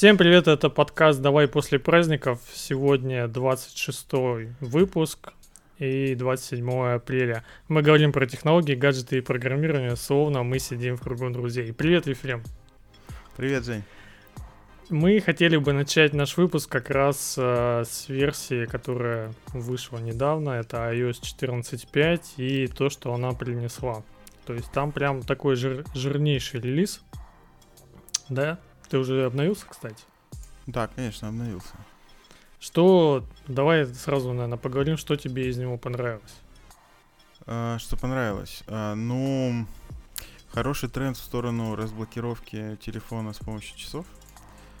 Всем привет, это подкаст «Давай после праздников». Сегодня 26 выпуск и 27 апреля. Мы говорим про технологии, гаджеты и программирование, словно мы сидим в кругу друзей. Привет, Ефрем. Привет, Жень. Мы хотели бы начать наш выпуск как раз э, с версии, которая вышла недавно. Это iOS 14.5 и то, что она принесла. То есть там прям такой жир, жирнейший релиз. Да? Ты уже обновился, кстати? Да, конечно, обновился. Что, давай сразу, наверное, поговорим, что тебе из него понравилось. А, что понравилось? А, ну, хороший тренд в сторону разблокировки телефона с помощью часов.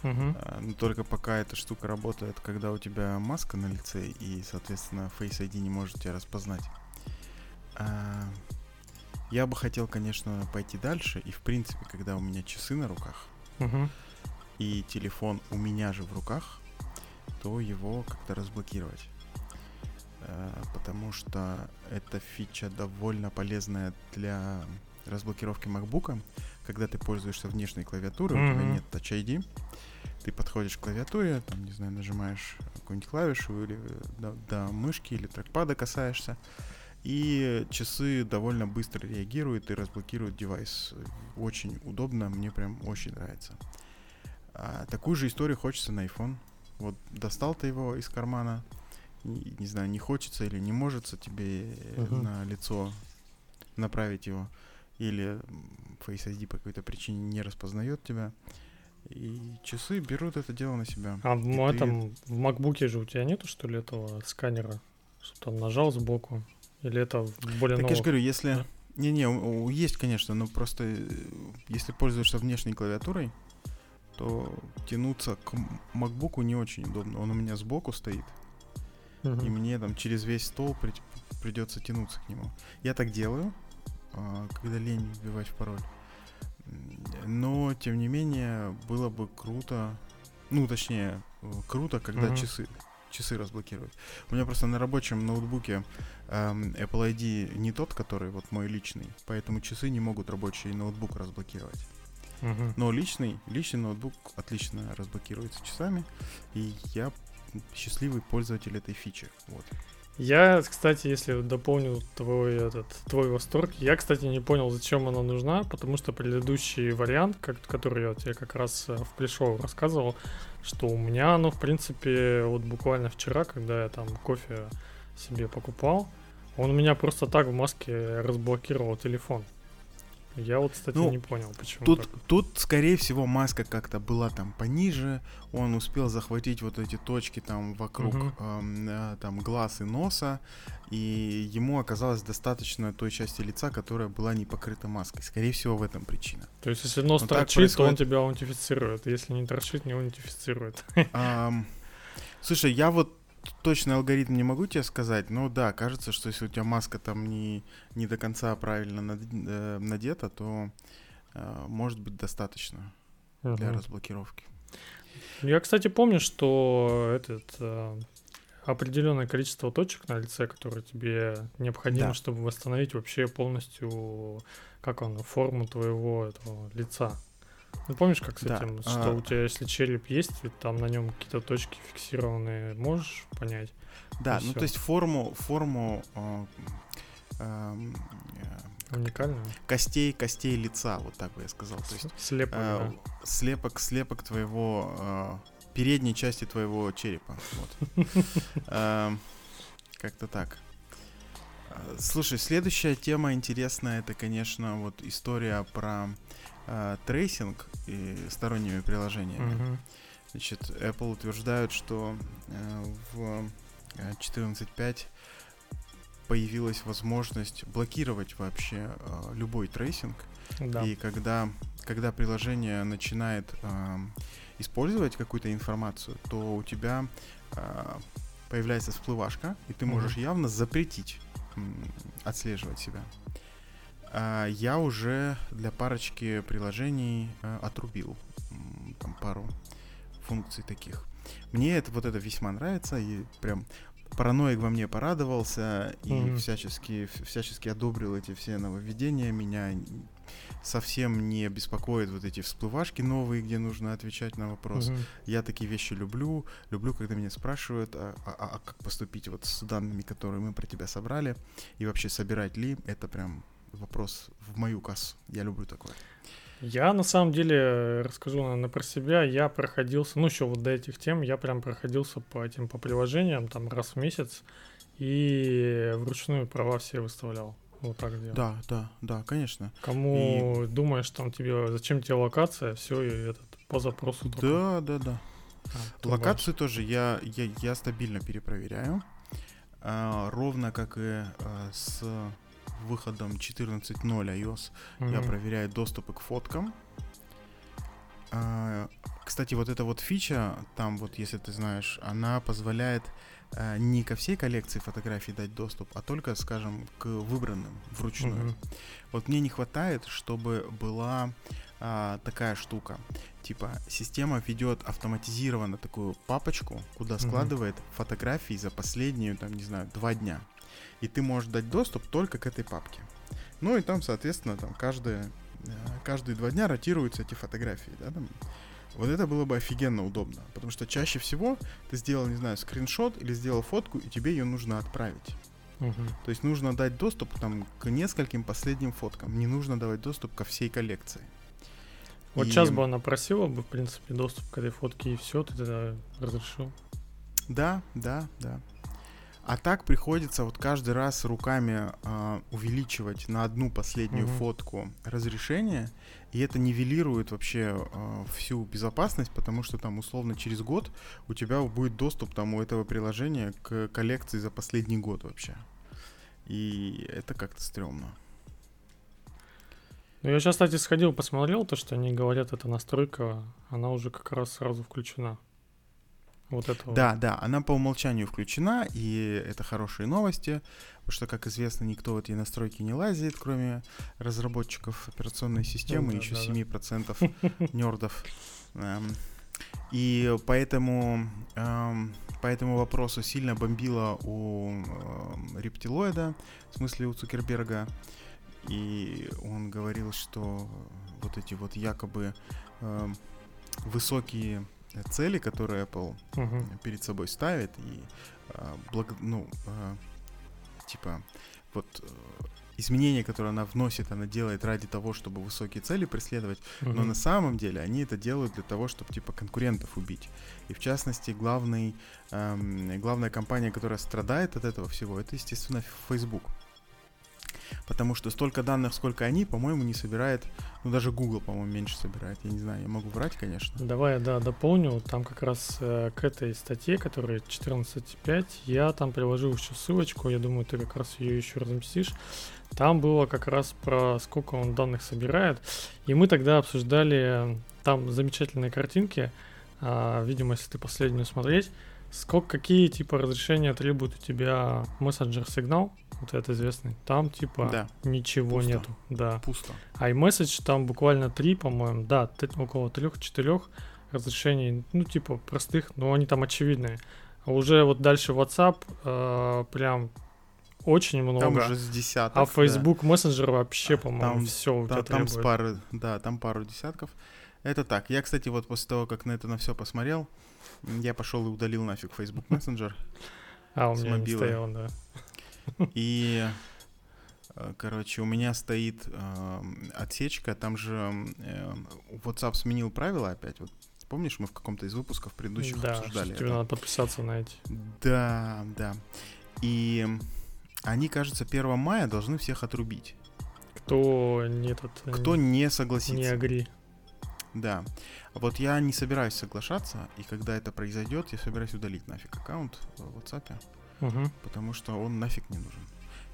Угу. А, но только пока эта штука работает, когда у тебя маска на лице и, соответственно, Face ID не может тебя распознать. А, я бы хотел, конечно, пойти дальше. И, в принципе, когда у меня часы на руках, Угу. и телефон у меня же в руках, то его как-то разблокировать. Э, Потому что эта фича довольно полезная для разблокировки MacBook, когда ты пользуешься внешней клавиатурой, у тебя нет Touch ID, ты подходишь к клавиатуре, там, не знаю, нажимаешь какую-нибудь клавишу или до, до мышки или трекпада касаешься, и часы довольно быстро реагируют и разблокируют девайс. Очень удобно, мне прям очень нравится. А, такую же историю хочется на iPhone. Вот достал ты его из кармана, и, не знаю, не хочется или не может тебе Мгм. на лицо направить его, или Face ID по какой-то причине не распознает тебя. И часы берут это дело на себя. А в ты- этом, в макбуке же у тебя нету, что ли, этого сканера? Что там нажал сбоку? Или это более Так я же новых? говорю, если... да? Не-не, есть, конечно, но просто э, если пользуешься внешней клавиатурой, то тянуться к MacBook не очень удобно. Он у меня сбоку стоит, Мгм. и мне там через весь стол придется тянуться к нему. Я так делаю, а, когда лень вбивать в пароль. Но, тем не менее, было бы круто, ну, точнее, э, круто, когда Мгм. часы, часы разблокируют. У меня просто на рабочем ноутбуке эм, Apple ID не тот, который вот мой личный, поэтому часы не могут рабочий ноутбук разблокировать. Мгм. Но личный, личный ноутбук отлично разблокируется часами, и я счастливый пользователь этой фичи. Вот. Я, кстати, если дополню твой этот твой восторг, я, кстати, не понял, зачем она нужна, потому что предыдущий вариант, как, который я тебе как раз э, в плешоу рассказывал, что у меня оно, в принципе, вот буквально вчера, когда я там кофе себе покупал, он у меня просто так в маске разблокировал телефон. Я вот, кстати, Ну, не понял, почему Тут, так. тут, скорее всего, маска как-то была там пониже, он успел захватить вот эти точки там вокруг эм, э, там глаз и носа, и ему оказалось достаточно той части лица, которая была не покрыта маской. Скорее всего, в этом причина. То есть, если нос так торчит, то он происходит. тебя аутентифицирует. Если не торчит, не аутентифицирует. Ам, Слушай, я вот точно алгоритм не могу тебе сказать, но да, кажется, что если у тебя маска там не, не до конца правильно э, надета, то э, может быть достаточно для Мгм. разблокировки. Я, кстати, помню, что этот э, определенное количество точек на лице, которые тебе необходимо, Да. чтобы восстановить вообще полностью, как он, форму твоего этого лица. Ну, помнишь, как с Да, этим, а- что у тебя, если череп есть, там на нем какие-то точки фиксированные, можешь понять? Да, ну всё. то есть форму, форму э, эм, э, Уникально. костей, костей лица, вот так бы я сказал. То есть Слепо, э, слепок, слепок твоего э, передней части твоего черепа. Вот. Эм, Как-то так. Э, Слушай, следующая тема интересная, это, конечно, вот история про э, tracing и сторонними приложениями. Мгм. Значит, Apple утверждают, что э, в э, 14.5 появилась возможность блокировать вообще э, любой tracing. Да. И когда, когда приложение начинает эм, использовать какую-то информацию, то у тебя э, появляется всплывашка, и ты можешь явно запретить отслеживать себя. А я уже для парочки приложений э, отрубил там пару функций таких. Мне это вот это весьма нравится, и прям параноик во мне порадовался и Мгм. всячески, всячески одобрил эти все нововведения. Меня совсем не беспокоит вот эти всплывашки новые, где нужно отвечать на вопрос. Мгм. Я такие вещи люблю. Люблю, когда меня спрашивают, а, а- а- а как поступить вот с данными, которые мы про тебя собрали, и вообще собирать ли. Это прям вопрос в мою кассу. Я люблю такое. Я на самом деле расскажу, наверное, про себя. Я проходился, ну еще вот до этих тем, я прям проходился по этим по приложениям там раз в месяц и вручную права все выставлял. Вот так делал. Да, да, да, конечно. Кому думаешь, там тебе, зачем тебе локация, все, и этот, по запросу только. Да, да, да. А, Локацию тоже я, я, я стабильно перепроверяю. А, ровно как и а, с выходом 14.0 iOS дальше. я проверяю доступы к фоткам. А, Кстати, вот эта вот фича, там вот, если ты знаешь, она позволяет не ко всей коллекции фотографий дать доступ, а только, скажем, к выбранным вручную. Мгм. Вот мне не хватает, чтобы была а, такая штука. Типа, система ведет автоматизированно такую папочку, куда складывает фотографии за последние, там, не знаю, два дня. И ты можешь дать доступ только к этой папке. Ну и там, соответственно, там каждые, э, каждые два дня ротируются эти фотографии, да, там. Вот это было бы офигенно удобно, потому что чаще всего ты сделал, не знаю, скриншот или сделал фотку, и тебе ее нужно отправить. Мгм. То есть нужно дать доступ там к нескольким последним фоткам. Не нужно давать доступ ко всей коллекции. Вот И- сейчас бы она просила бы, в принципе, доступ к этой фотке, и все, ты тогда разрешил. Да, да, да. А так приходится вот каждый раз руками а, увеличивать на одну последнюю Мгм. фотку разрешение, и это нивелирует вообще а, всю безопасность, потому что там условно через год у тебя будет доступ там у этого приложения к коллекции за последний год вообще. И это как-то стрёмно. Ну, я сейчас, кстати, сходил, посмотрел то, что они говорят, эта настройка, она уже как раз сразу включена. Вот это вот. Да, да, она по умолчанию включена, и это хорошие новости, потому что, как известно, никто в эти настройки не лазит, кроме разработчиков операционной системы, да, еще да, да. 7% нердов. Эм, И поэтому эм, по этому вопросу сильно бомбило у эм, рептилоида, в смысле у Цукерберга. И он говорил, что вот эти вот якобы высокие цели, которые Apple Мгм. перед собой ставит и а, благ- ну а, типа вот э, изменения, которые она вносит, она делает ради того, чтобы высокие цели преследовать, но Мгм. на самом деле они это делают для того, чтобы типа конкурентов убить. И в частности главный эм, главная компания, которая страдает от этого всего, это естественно Facebook. Потому что столько данных, сколько они, по-моему, не собирает. Ну, даже Google, по-моему, меньше собирает. Я не знаю, я могу врать, конечно. Давай да, дополню. Там как раз э, к этой статье, которая 14.5, я там приложил еще ссылочку. Я думаю, ты как раз ее еще разместишь. Там было как раз про сколько он данных собирает. И мы тогда обсуждали, там замечательные картинки. А, видимо, если ты последнюю смотреть, сколько, какие типа разрешения требует у тебя мессенджер сигнал, вот это известный. Там типа Да. ничего Пусто. нету. Да. Пусто. iMessage там буквально три, по-моему, да, т- около трех-четырех разрешений, ну, типа, простых, но они там очевидные. А уже вот дальше WhatsApp э, прям очень много. Там уже с десяток. а да. Facebook Messenger вообще, по-моему, Там- все у Да, тебя там с пары, да, там пару десятков. Это так. Я, кстати, вот после того, как на это на все посмотрел, я пошел и удалил нафиг Facebook Messenger. А, у меня не стояло, да. И, э, короче, у меня стоит эм, отсечка, там же эм, WhatsApp сменил правила опять. Вот помнишь, мы в каком-то из выпусков предыдущих да, обсуждали что тебе это? надо подписаться на эти. Да, да. И они, кажется, 1 мая должны всех отрубить. Кто не этот... э, Кто не не согласится. агри. Да. Вот я не собираюсь соглашаться, и когда это произойдет, я собираюсь удалить нафиг аккаунт в WhatsApp, Мгм. потому что он нафиг не нужен.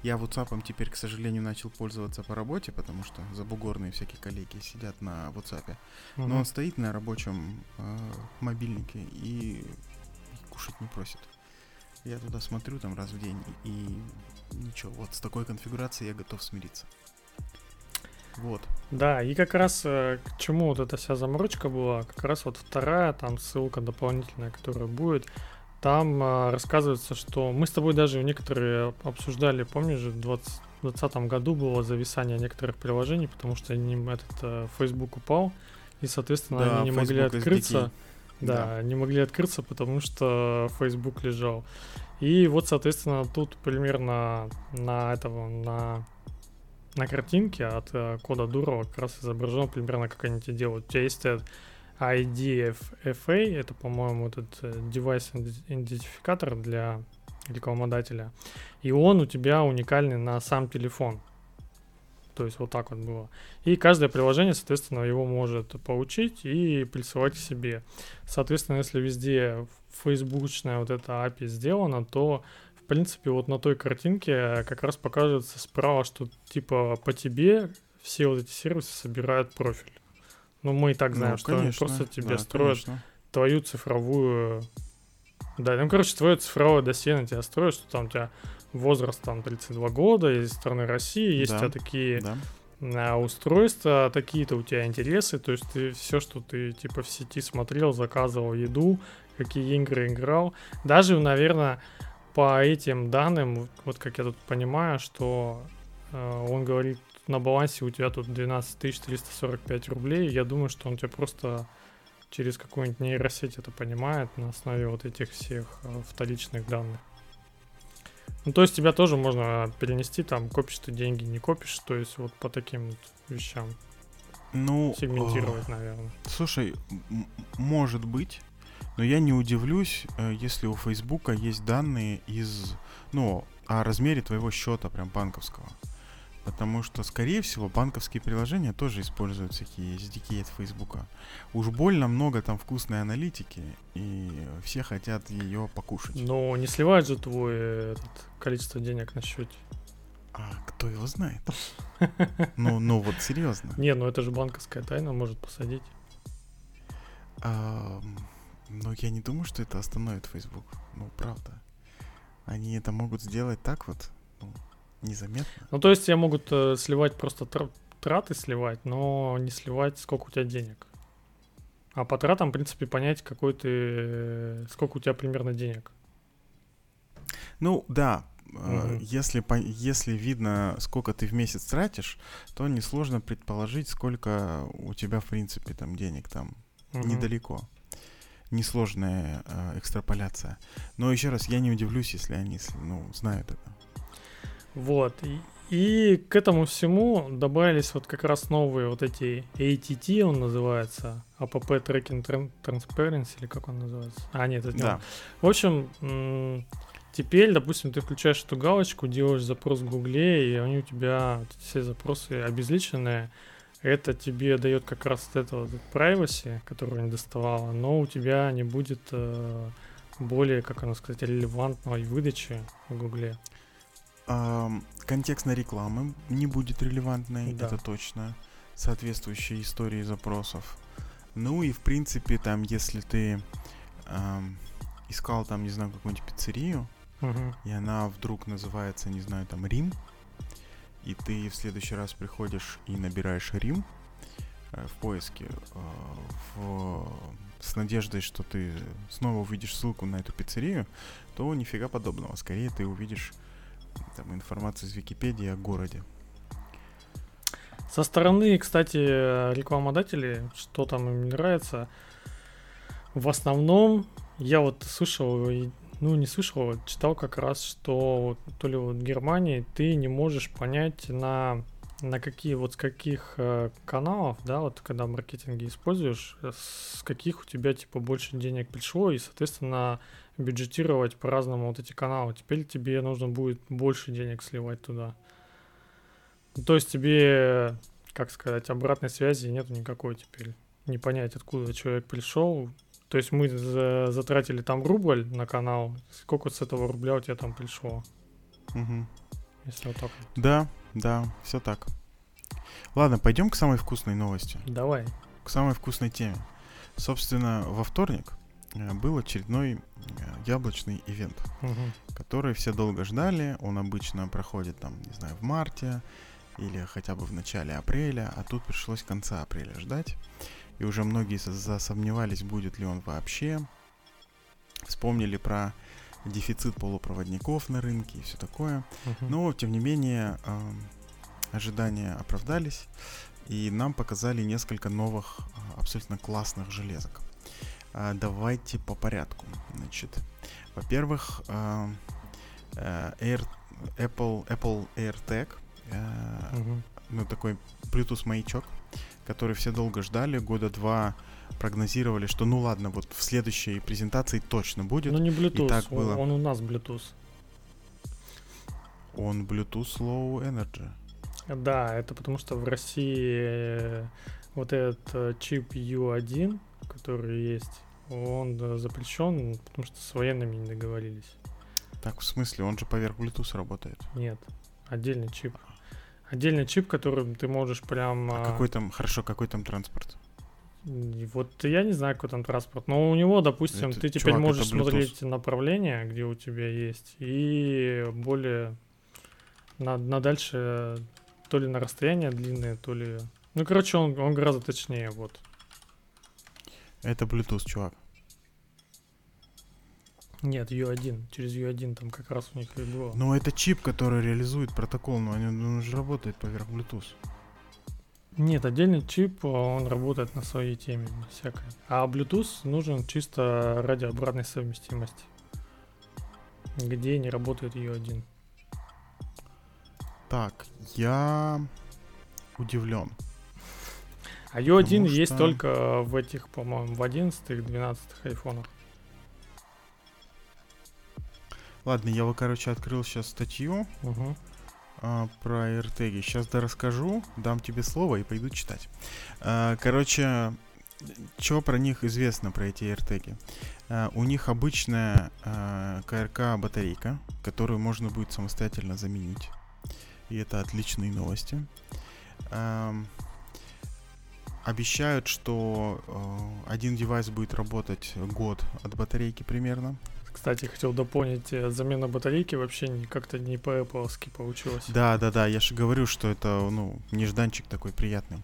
Я WhatsApp теперь, к сожалению, начал пользоваться по работе, потому что забугорные всякие коллеги сидят на WhatsApp. Но Мгм. он стоит на рабочем э, мобильнике и, кушать не просит. Я туда смотрю там раз в день, и, и ничего, вот с такой конфигурацией я готов смириться. Вот. Да, и как раз э, к чему вот эта вся заморочка была, как раз вот вторая там ссылка дополнительная, которая будет, там э, рассказывается, что мы с тобой даже некоторые обсуждали, помнишь же, 20, в 2020 году было зависание некоторых приложений, потому что они, этот э, Facebook упал, и, соответственно, Да, они не могли Facebook открыться. SDK. Да, Да. не могли открыться, потому что Facebook лежал. И вот, соответственно, тут примерно на этого, на, на картинке от э, кода Дурова как раз изображено примерно, как они это делают. У тебя есть IDFA, это, по-моему, этот э, девайс идентификатор для рекламодателя. И он у тебя уникальный на сам телефон. То есть вот так вот было. И каждое приложение, соответственно, его может получить и присылать к себе. Соответственно, если везде фейсбучная вот эта API сделана, то в принципе вот на той картинке как раз покажется справа, что типа по тебе все вот эти сервисы собирают профиль. Ну, мы и так знаем, Ну, что они конечно, просто тебе да, строят конечно. твою цифровую... Да, ну, короче, твое цифровое досье на тебя строят, что там у тебя возраст там 32 года, из страны России, есть Да. у тебя такие Да. а, устройства, такие-то у тебя интересы, то есть ты все, что ты типа в сети смотрел, заказывал еду, какие игры играл, даже, наверное, по этим данным, вот- вот как я тут понимаю, что э, он говорит, на балансе у тебя тут 12 345 рублей, я думаю, что он тебя просто через какую-нибудь нейросеть это понимает на основе вот этих всех э, вторичных данных. Ну, то есть тебя тоже можно перенести, там, копишь ты деньги, не копишь, то есть вот по таким вот вещам Ну, сегментировать, наверное. э, слушай, м- может быть, но я не удивлюсь, э, если у Фейсбука есть данные из, ну, о размере твоего счета прям банковского. Потому что, скорее всего, банковские приложения тоже используют всякие SDK от Фейсбука. Уж больно много там вкусной аналитики, и все хотят ее покушать. Но не сливает же твой этот, количество денег на счете. А кто его знает? Ну, ну вот серьезно. Не, ну это же банковская тайна, может посадить. Но я не думаю, что это остановит Facebook. Ну, правда. Они это могут сделать так вот, ну, незаметно. Ну, то есть я могут э, сливать просто тр- траты сливать, но не сливать, сколько у тебя денег. А по тратам, в принципе, понять, какой ты, э, сколько у тебя примерно денег. Ну, да. Мгм. Если, если видно, сколько ты в месяц тратишь, то несложно предположить, сколько у тебя, в принципе, там денег там Мгм. недалеко. Несложная э, экстраполяция. Но еще раз, я не удивлюсь, если они ну, знают это. Вот. И, к этому всему добавились вот как раз новые вот эти ATT, он называется, APP Tracking Tran- Transparency, или как он называется? А, нет, это не он. Да. В общем, теперь, допустим, ты включаешь эту галочку, делаешь запрос в Гугле, и они у тебя вот эти все запросы обезличенные. Это тебе дает как раз вот это вот privacy, которую не доставала, но у тебя не будет э, более, как оно сказать, релевантной выдачи в Гугле. Контекстной рекламы не будет релевантной, Да. это точно. Соответствующей истории запросов. Ну и в принципе, там, если ты ам, искал там, не знаю, какую-нибудь пиццерию, и она вдруг называется, не знаю, там Рим, и ты в следующий раз приходишь и набираешь Рим э, в поиске э, в- с надеждой, что ты снова увидишь ссылку на эту пиццерию, то нифига подобного. Скорее ты увидишь там информацию из Википедии о городе. Со стороны, кстати, рекламодателей, что там им не нравится, в основном я вот слышал, ну не слышал, а читал как раз, что то ли вот в Германии ты не можешь понять на на какие вот с каких э, каналов, да, вот когда маркетинги используешь, э, с каких у тебя типа больше денег пришло, и, соответственно, бюджетировать по-разному вот эти каналы. Теперь тебе нужно будет больше денег сливать туда. Ну, То есть тебе, как сказать, обратной связи нету никакой теперь. Не понять, откуда человек пришел. То есть мы за- затратили там рубль на канал, сколько с этого рубля у тебя там пришло, Мгм. если вот так вот. Да, да, все так. Ладно, пойдем к самой вкусной новости. Давай. к самой вкусной теме. Собственно, во вторник был очередной э, яблочный ивент, Мгм. который все долго ждали. Он обычно проходит там, не знаю, в марте или хотя бы в начале апреля, а тут пришлось конца апреля ждать. И уже многие со- засомневались, будет ли он вообще. Вспомнили про дефицит полупроводников на рынке и все такое. Мгм. Но, тем не менее, э, ожидания оправдались, и нам показали несколько новых, а, абсолютно классных железок. А, Давайте по порядку. Значит, во-первых, а, э, Air, Apple, Apple AirTag, Мгм. ну, такой Bluetooth маячок, который все долго ждали, года два прогнозировали, что ну ладно, вот в следующей презентации точно будет. Ну не Bluetooth, так он- было. он у нас Bluetooth. Он Bluetooth Low Energy. Да, это потому что в России э, вот этот чип U1, который есть, он запрещен, потому что с военными не договорились. Так, в смысле, он же поверх Bluetooth работает. Нет, отдельный чип. Отдельный чип, которым ты можешь прям... А а, какой там, хорошо, какой там транспорт? Вот я не знаю, какой там транспорт, но у него, допустим, Это, ты теперь чувак, можешь смотреть направление, где у тебя есть, и более на, на дальше то ли на расстояние длинное, то ли... Ну, короче, он, он гораздо точнее, вот. Это Bluetooth, чувак. Нет, U1, через U1 там как раз у них и было. Но это чип, который реализует протокол, но он, он же работает поверх Bluetooth. Нет, отдельный чип, он работает на своей теме, на всякой. А Bluetooth нужен чисто ради обратной совместимости, где не работает U1. Так, я удивлен. А U1 Потому есть что- только в этих, по-моему, в 11 12 айфонах. Ладно, я, вот, короче, открыл сейчас статью Мгм. а, про AirTag. Сейчас да расскажу, дам тебе слово и пойду читать. А, короче, что про них известно, про эти AirTag? А, у них обычная а, КРК батарейка, которую можно будет самостоятельно заменить. И это отличные новости. Ам, обещают, что э, один девайс будет работать год от батарейки примерно. Кстати, хотел дополнить, э, замена батарейки вообще как-то не по-эппловски получилась. Да, да, да, я же говорю, что это, ну, нежданчик такой приятный.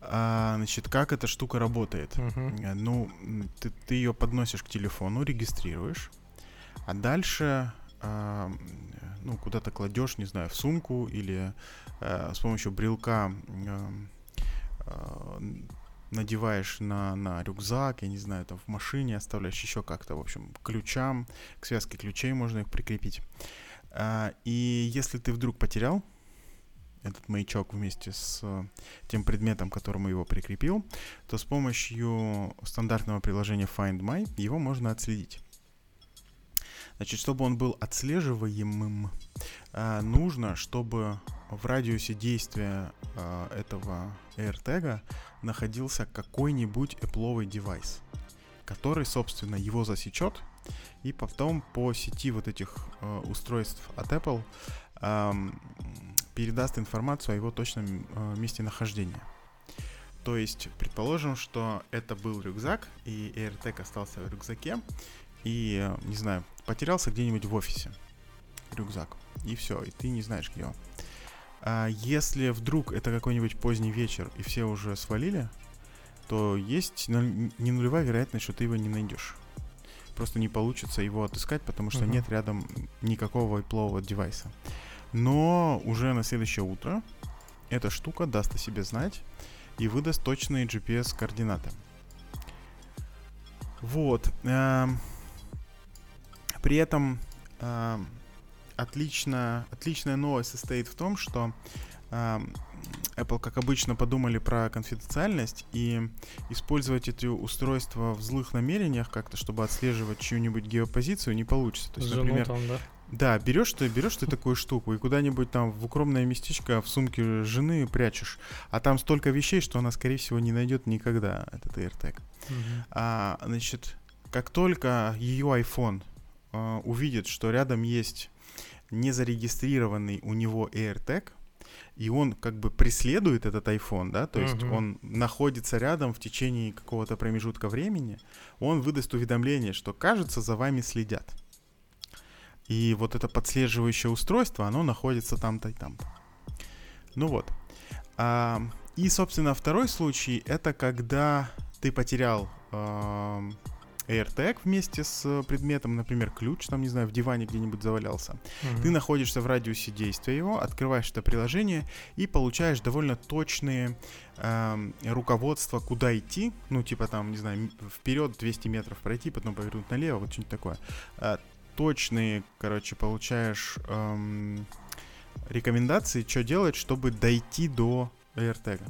А, значит, как эта штука работает? Э, Ну, ты, ты ее подносишь к телефону, регистрируешь, а дальше а, ну, куда-то кладешь, не знаю, в сумку или э, с помощью брелка а, надеваешь на, на рюкзак, я не знаю, там в машине оставляешь еще как-то, в общем, ключам, к связке ключей можно их прикрепить. А, и если ты вдруг потерял этот маячок вместе с э, тем предметом, к которому его прикрепил, то с помощью стандартного приложения Find My его можно отследить. Значит, чтобы он был отслеживаемым, а, нужно, чтобы в радиусе действия а, этого AirTag находился какой-нибудь Apple девайс, который, собственно, его засечет и потом по сети вот этих э, устройств от Apple ам, передаст информацию о его точном э, месте нахождения. То есть, предположим, что это был рюкзак, и AirTag остался в рюкзаке, и, э, не знаю, потерялся где-нибудь в офисе рюкзак, и все, и ты не знаешь, где он. А если вдруг это какой-нибудь поздний вечер, и все уже свалили, то есть не нулевая вероятность, что ты его не найдешь. Просто не получится его отыскать, потому что Мгм. нет рядом никакого iPlove девайса. Но уже на следующее утро эта штука даст о себе знать и выдаст точные GPS-координаты. Вот. эм, При этом эм, отлично, отличная новость состоит в том, что эм, Apple, как обычно, подумали про конфиденциальность и использовать эти устройства в злых намерениях как-то, чтобы отслеживать чью-нибудь геопозицию, не получится. То есть, Жену например, там, да? да, берешь ты, берешь ты такую штуку и куда-нибудь там в укромное местечко в сумке жены прячешь, а там столько вещей, что она, скорее всего, не найдет никогда этот AirTag. Мгм. А, значит, как только ее iPhone а, увидит, что рядом есть незарегистрированный у него AirTag, и он как бы преследует этот iPhone, да, то есть Мгм. он находится рядом в течение какого-то промежутка времени, он выдаст уведомление, что кажется за вами следят. И вот это подслеживающее устройство, оно находится там-то и там-то. Ну вот. А, и, собственно, второй случай это когда ты потерял ам, AirTag вместе с предметом, например, ключ, там, не знаю, в диване где-нибудь завалялся. Mm-hmm. Ты находишься в радиусе действия его, открываешь это приложение и получаешь довольно точные э, руководства, куда идти. Ну, типа там, не знаю, вперед 200 метров пройти, потом повернуть налево, вот что-нибудь такое. Э, точные, короче, получаешь эм, рекомендации, что делать, чтобы дойти до AirTag.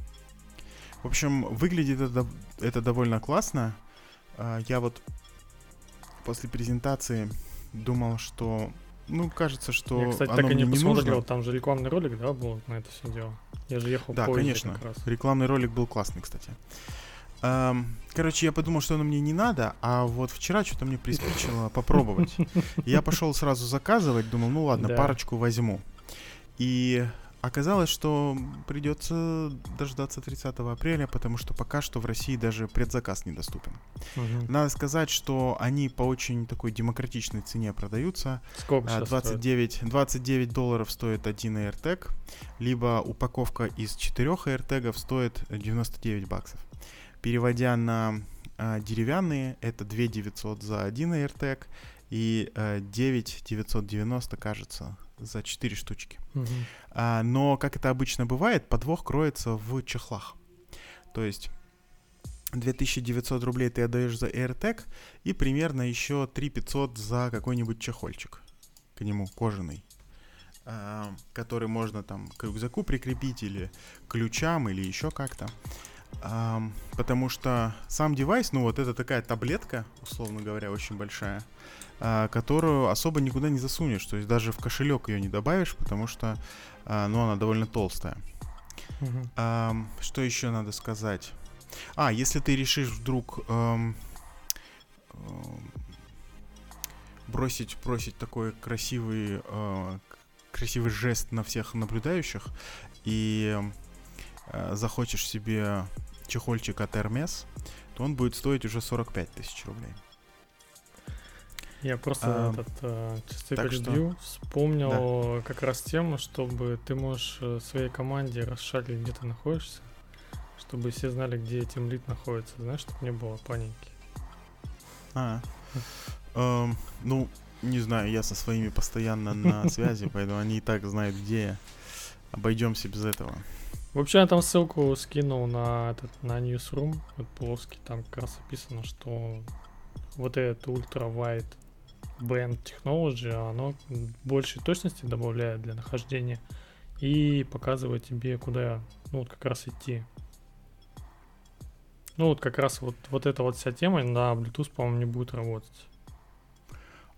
В общем, выглядит это, это довольно классно. А, я вот после презентации думал, что ну, кажется, что Я, кстати, оно так и не посмотрел, нужно. там же рекламный ролик, да, был на это все дело? Я же ехал Да, конечно, как раз. рекламный ролик был классный, кстати. Короче, я подумал, что оно мне не надо, а вот вчера что-то мне приспичило попробовать. Я пошел сразу заказывать, думал, ну ладно, парочку возьму. И Оказалось, что придется дождаться 30 апреля, потому что пока что в России даже предзаказ недоступен. Угу. Надо сказать, что они по очень такой демократичной цене продаются. Сколько 29, стоит? 29 долларов стоит один AirTag, либо упаковка из четырех AirTag стоит 99 баксов. Переводя на а, деревянные, это 2 900 за один AirTag и 9 990, кажется, за 4 штучки. Угу. А, но, как это обычно бывает, подвох кроется в чехлах. То есть 2900 рублей ты отдаешь за AirTag и примерно еще 3500 за какой-нибудь чехольчик к нему кожаный а, который можно там к рюкзаку прикрепить или к ключам или еще как-то. А, потому что сам девайс, ну вот это такая таблетка, условно говоря, очень большая, которую особо никуда не засунешь. То есть даже в кошелек ее не добавишь, потому что а, ну, она довольно толстая. Uh-huh. А, что еще надо сказать? А, если ты решишь вдруг эм, эм, бросить, бросить такой красивый, э, красивый жест на всех наблюдающих и э, захочешь себе чехольчик от Hermes, то он будет стоить уже 45 тысяч рублей. Я просто а, этот э, чисто перебью, что... вспомнил да. как раз тему, чтобы ты можешь э, своей команде расшарить, где ты находишься, чтобы все знали, где этим лид находится, знаешь, чтобы не было паники. А, эм, ну, не знаю, я со своими постоянно на связи, поэтому они и так знают, где я. Обойдемся без этого. Вообще, я там ссылку скинул на этот на Newsroom, вот Плоский, там как раз описано, что вот этот ультра-вайд Band Technology, оно большей точности добавляет для нахождения и показывает тебе, куда, ну, вот как раз идти. Ну, вот как раз вот, вот эта вот вся тема на Bluetooth, по-моему, не будет работать.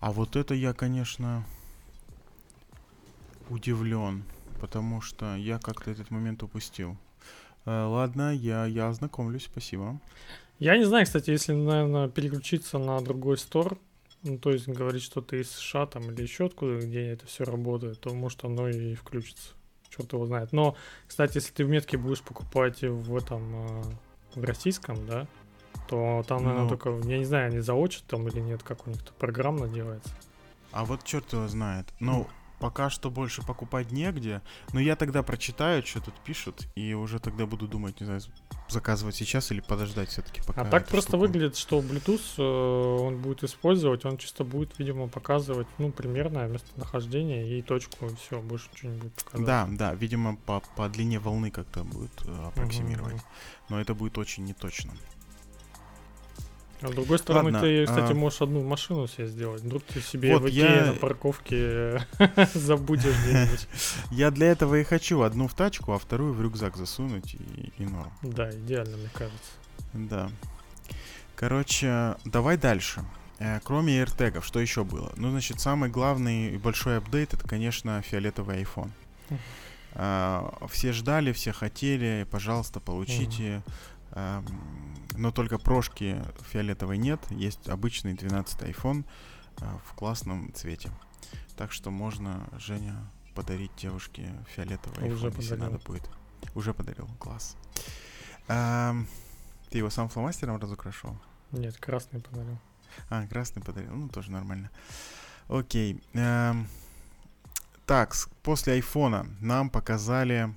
А вот это я, конечно, удивлен, потому что я как-то этот момент упустил. Э, ладно, я, я ознакомлюсь, спасибо. Я не знаю, кстати, если, наверное, переключиться на другой стор, ну, то есть говорить что-то из США там или еще откуда, где это все работает, то может оно и включится. Черт его знает. Но, кстати, если ты в метке будешь покупать в этом, а, в российском, да, то там, наверное, ну, только, я не знаю, они заочат там или нет, как у них-то программно делается. А вот черт его знает. Ну, пока что больше покупать негде. Но я тогда прочитаю, что тут пишут, и уже тогда буду думать, не знаю, заказывать сейчас или подождать все-таки пока. А так просто штуку... выглядит, что Bluetooth э, он будет использовать, он чисто будет, видимо, показывать, ну, примерное местонахождение и точку, и все, больше ничего не будет показывать. Да, да, видимо, по, по длине волны как-то будет э, аппроксимировать. Угу. Но это будет очень неточно. А с другой стороны, Ладно, ты, кстати, а... можешь одну машину себе сделать. Вдруг ты себе вот в я... на парковке забудешь где-нибудь. Я для этого и хочу одну в тачку, а вторую в рюкзак засунуть и, и норм. Да, идеально, мне кажется. Да. Короче, давай дальше. Э, кроме AirTag, что еще было? Ну, значит, самый главный и большой апдейт это, конечно, фиолетовый iPhone. Uh, все ждали, все хотели, пожалуйста, получите. Uh-huh. Но только прошки фиолетовой нет. Есть обычный 12 iPhone э, в классном цвете. Так что можно, Женя, подарить девушке фиолетовый Уже iPhone, подарил. если надо будет. Уже подарил, класс. Эм, ты его сам фломастером разукрашивал? Нет, красный подарил. А, красный подарил, ну тоже нормально. Окей. Эм, так, после айфона нам показали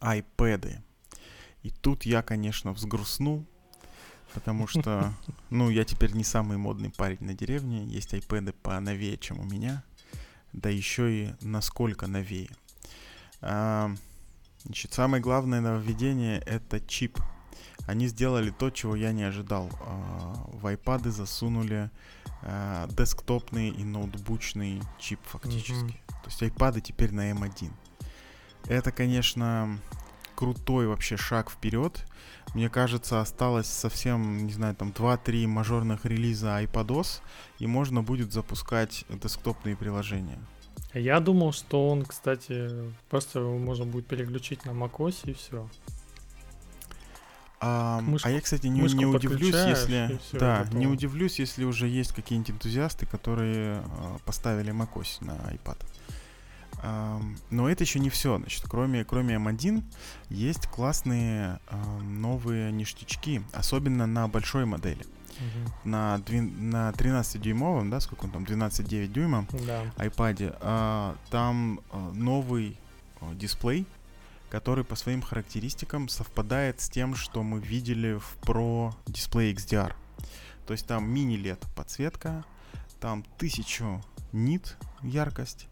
iPad. И тут я, конечно, взгрустнул, потому что, ну, я теперь не самый модный парень на деревне, есть iPad поновее, чем у меня, да еще и насколько новее. А, значит, самое главное нововведение — это чип. Они сделали то, чего я не ожидал. А, в iPad засунули а, десктопный и ноутбучный чип фактически. Mm-hmm. То есть iPad теперь на M1. Это, конечно, крутой вообще шаг вперед. Мне кажется, осталось совсем, не знаю, там 2-3 мажорных релиза iPadOS, и можно будет запускать десктопные приложения. Я думал, что он, кстати, просто его можно будет переключить на macOS и все. А, мышку, а я, кстати, не, не удивлюсь, если да, не удивлюсь, если уже есть какие-нибудь энтузиасты, которые э, поставили macOS на iPad. Но это еще не все. Значит, кроме, кроме M1 есть классные новые ништячки, особенно на большой модели. Uh-huh. На, дви- на 13-дюймовом, да, сколько он там, 12,9 дюйма да. iPad, э, там э, новый э, дисплей, который по своим характеристикам совпадает с тем, что мы видели в Pro Display XDR. То есть там мини-LED подсветка, там 1000 нит яркость,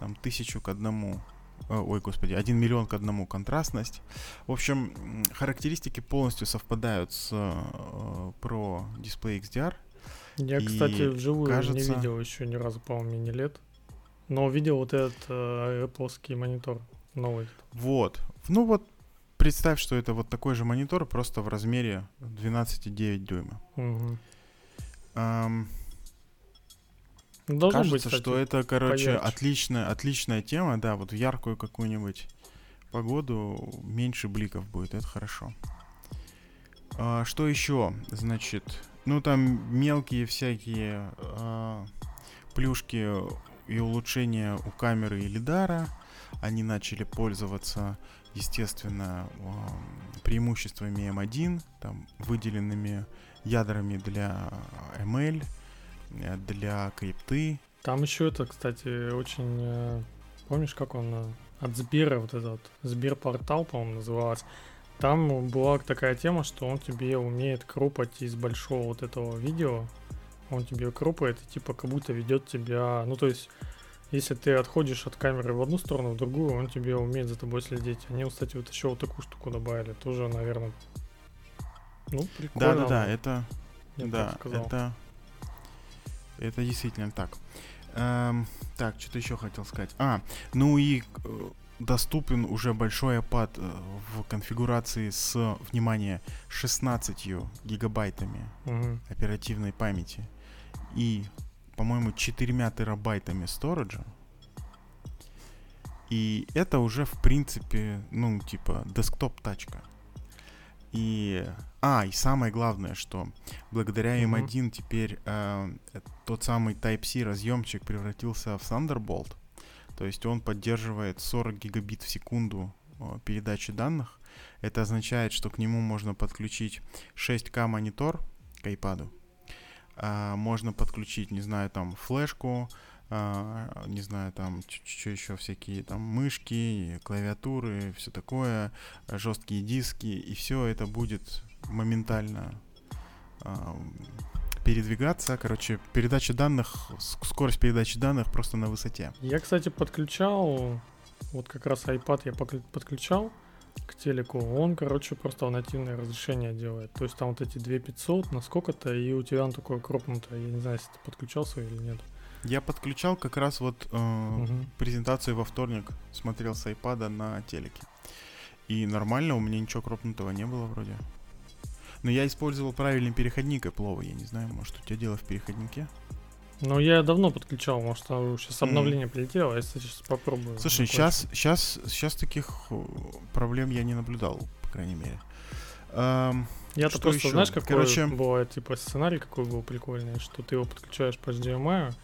там тысячу к одному, э, ой, господи, один миллион к одному контрастность. В общем, характеристики полностью совпадают с э, Pro Display XDR. Я, и кстати, вживую кажется... не видел еще ни разу, по-моему, мини лет. Но видел вот этот э, Apple монитор новый. Вот. Ну вот, представь, что это вот такой же монитор, просто в размере 12,9 дюйма. Угу. Um, Должно Кажется, быть, кстати, что это, короче, поярче. отличная, отличная тема, да, вот в яркую какую-нибудь погоду меньше бликов будет, это хорошо. А, что еще? Значит, ну там мелкие всякие а, плюшки и улучшения у камеры и лидара. Они начали пользоваться, естественно, а, преимуществами M1, там выделенными ядрами для ML, для крипты. Там еще это, кстати, очень... Э, помнишь, как он э, от Сбера, вот этот Сберпортал, по-моему, назывался. Там была такая тема, что он тебе умеет крупать из большого вот этого видео. Он тебе крупает и типа как будто ведет тебя... Ну, то есть, если ты отходишь от камеры в одну сторону, в другую, он тебе умеет за тобой следить. Они, кстати, вот еще вот такую штуку добавили. Тоже, наверное, ну, прикольно. Да-да-да, это... Я да, это это действительно так. Эм, так, что-то еще хотел сказать. А, ну и э, доступен уже большой iPad э, в конфигурации с, внимание, 16 гигабайтами угу. оперативной памяти и, по-моему, 4 терабайтами сториджа. И это уже, в принципе, ну, типа, десктоп-тачка. И а, и самое главное, что благодаря M1 mm-hmm. теперь э, тот самый Type-C разъемчик превратился в Thunderbolt. То есть он поддерживает 40 гигабит в секунду э, передачи данных. Это означает, что к нему можно подключить 6К монитор к iPad. Э, можно подключить, не знаю, там флешку, а, не знаю, там, что еще всякие, там, мышки, клавиатуры, все такое, жесткие диски, и все это будет моментально передвигаться. Короче, передача данных, скорость передачи данных просто на высоте. Я, кстати, подключал, вот как раз iPad я подключал к телеку, он, короче, просто нативное разрешение делает. То есть там вот эти 2500 на сколько-то, и у тебя он такое кропнутое. Я не знаю, если ты подключал свой или нет. Я подключал как раз вот э, угу. презентацию во вторник, смотрел с iPad на телеке. И нормально, у меня ничего кропнутого не было вроде. Но я использовал правильный переходник Apple, я не знаю, может у тебя дело в переходнике? Ну, я давно подключал, может, сейчас обновление mm. прилетело, я сейчас попробую. Слушай, сейчас, сейчас, сейчас таких э, проблем я не наблюдал, по крайней мере. Um, Я-то просто, еще? знаешь, какой Короче... бывает, типа, сценарий какой был прикольный, что ты его подключаешь по HDMI,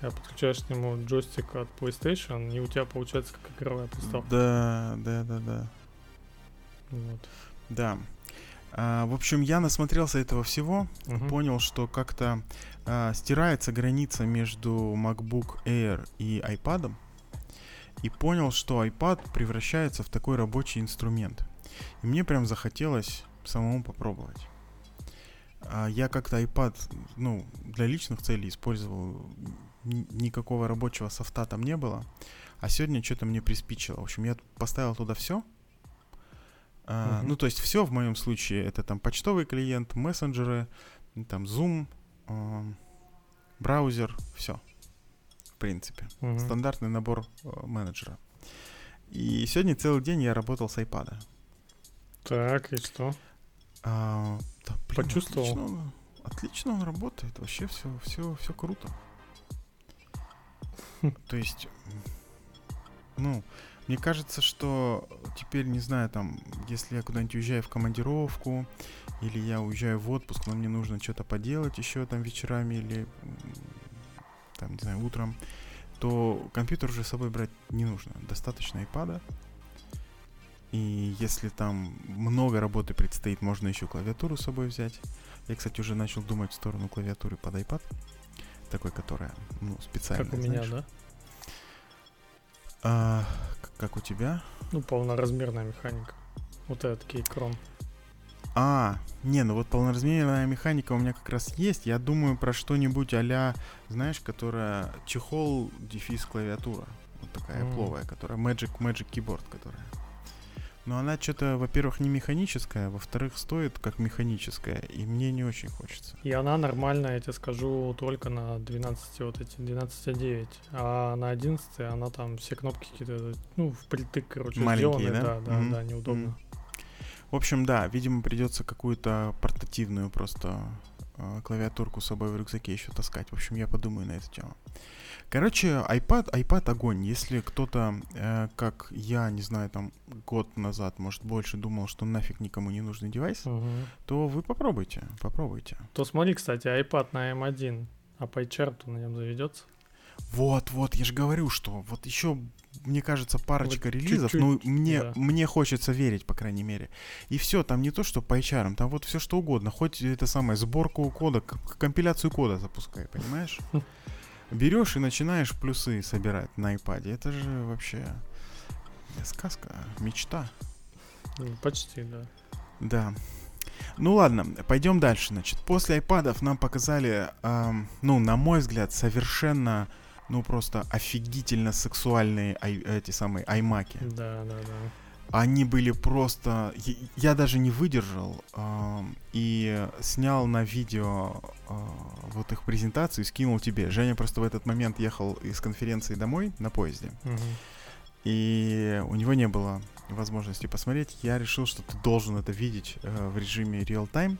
подключаешь к нему джойстик от PlayStation, и у тебя получается как игровая приставка. Да, да, да, да. Вот. Да. А, в общем, я насмотрелся этого всего, uh-huh. понял, что как-то а, стирается граница между MacBook Air и iPad, и понял, что iPad превращается в такой рабочий инструмент. И мне прям захотелось самому попробовать. А я как-то iPad, ну, для личных целей использовал. Никакого рабочего софта там не было. А сегодня что-то мне приспичило. В общем, я поставил туда все. А, Мгм. Ну, то есть все в моем случае это там почтовый клиент, мессенджеры, там Zoom, ам, браузер, все. В принципе. Мгм. Стандартный набор э, менеджера. И сегодня целый день я работал с iPad. Так, и что? А, да, блин, Почувствовал? Отлично, он- отлично он работает. Вообще все, все, все круто. То есть, ну, мне кажется, что теперь, не знаю, там, если я куда-нибудь уезжаю в командировку, или я уезжаю в отпуск, но мне нужно что-то поделать еще там вечерами или там, не знаю, утром, то компьютер уже с собой брать не нужно. Достаточно iPad. И если там много работы предстоит, можно еще клавиатуру с собой взять. Я, кстати, уже начал думать в сторону клавиатуры под iPad. Такой, которая, ну, специальная, Как у меня, знаешь. да? А, как у тебя? Ну, полноразмерная механика. Вот этот кейкрон. А, не, ну вот полноразмерная механика у меня как раз есть. Я думаю про что-нибудь а знаешь, которая чехол, дефис, клавиатура. Вот такая М. пловая, которая Magic, Magic Keyboard, которая. Но она что-то, во-первых, не механическая, во-вторых, стоит как механическая, и мне не очень хочется. И она нормальная, я тебе скажу, только на 12 вот эти 12.9. А на 11 она там все кнопки какие-то, ну, впритык, короче, Маленькие, сделаны. да? Да, да, Мгм. да, неудобно. Мгм. В общем, да, видимо, придется какую-то портативную просто э, клавиатурку с собой в рюкзаке еще таскать. В общем, я подумаю на эту тему. Короче, iPad, iPad огонь. Если кто-то, э, как я, не знаю, там год назад, может, больше думал, что нафиг никому не нужный девайс, Мгм. то вы попробуйте, попробуйте. То смотри, кстати, iPad на M1, а PyChart на нем заведется. Вот, вот, я же говорю, что вот еще, мне кажется, парочка Вот релизов, чуть-чуть, ну, мне, да. мне хочется верить, по крайней мере. И все, там не то, что по HR, там вот все что угодно, хоть это самое, сборку кода, компиляцию кода запускай, понимаешь? Берешь и начинаешь плюсы собирать на iPad. Это же вообще сказка, мечта. Ну, Почти, да. Да. Ну ладно, пойдем дальше. Значит, после айпадов нам показали, ам, ну, на мой взгляд, совершенно, ну, просто офигительно сексуальные ай- эти самые аймаки. Да, да, да. Они были просто... я- даже не выдержал ам, и снял на видео а, вот их презентацию и скинул тебе. Женя просто в этот момент ехал из конференции домой на поезде. Мгм. И у него не было возможности посмотреть. Я решил, что ты должен это видеть э, в режиме реал-тайм.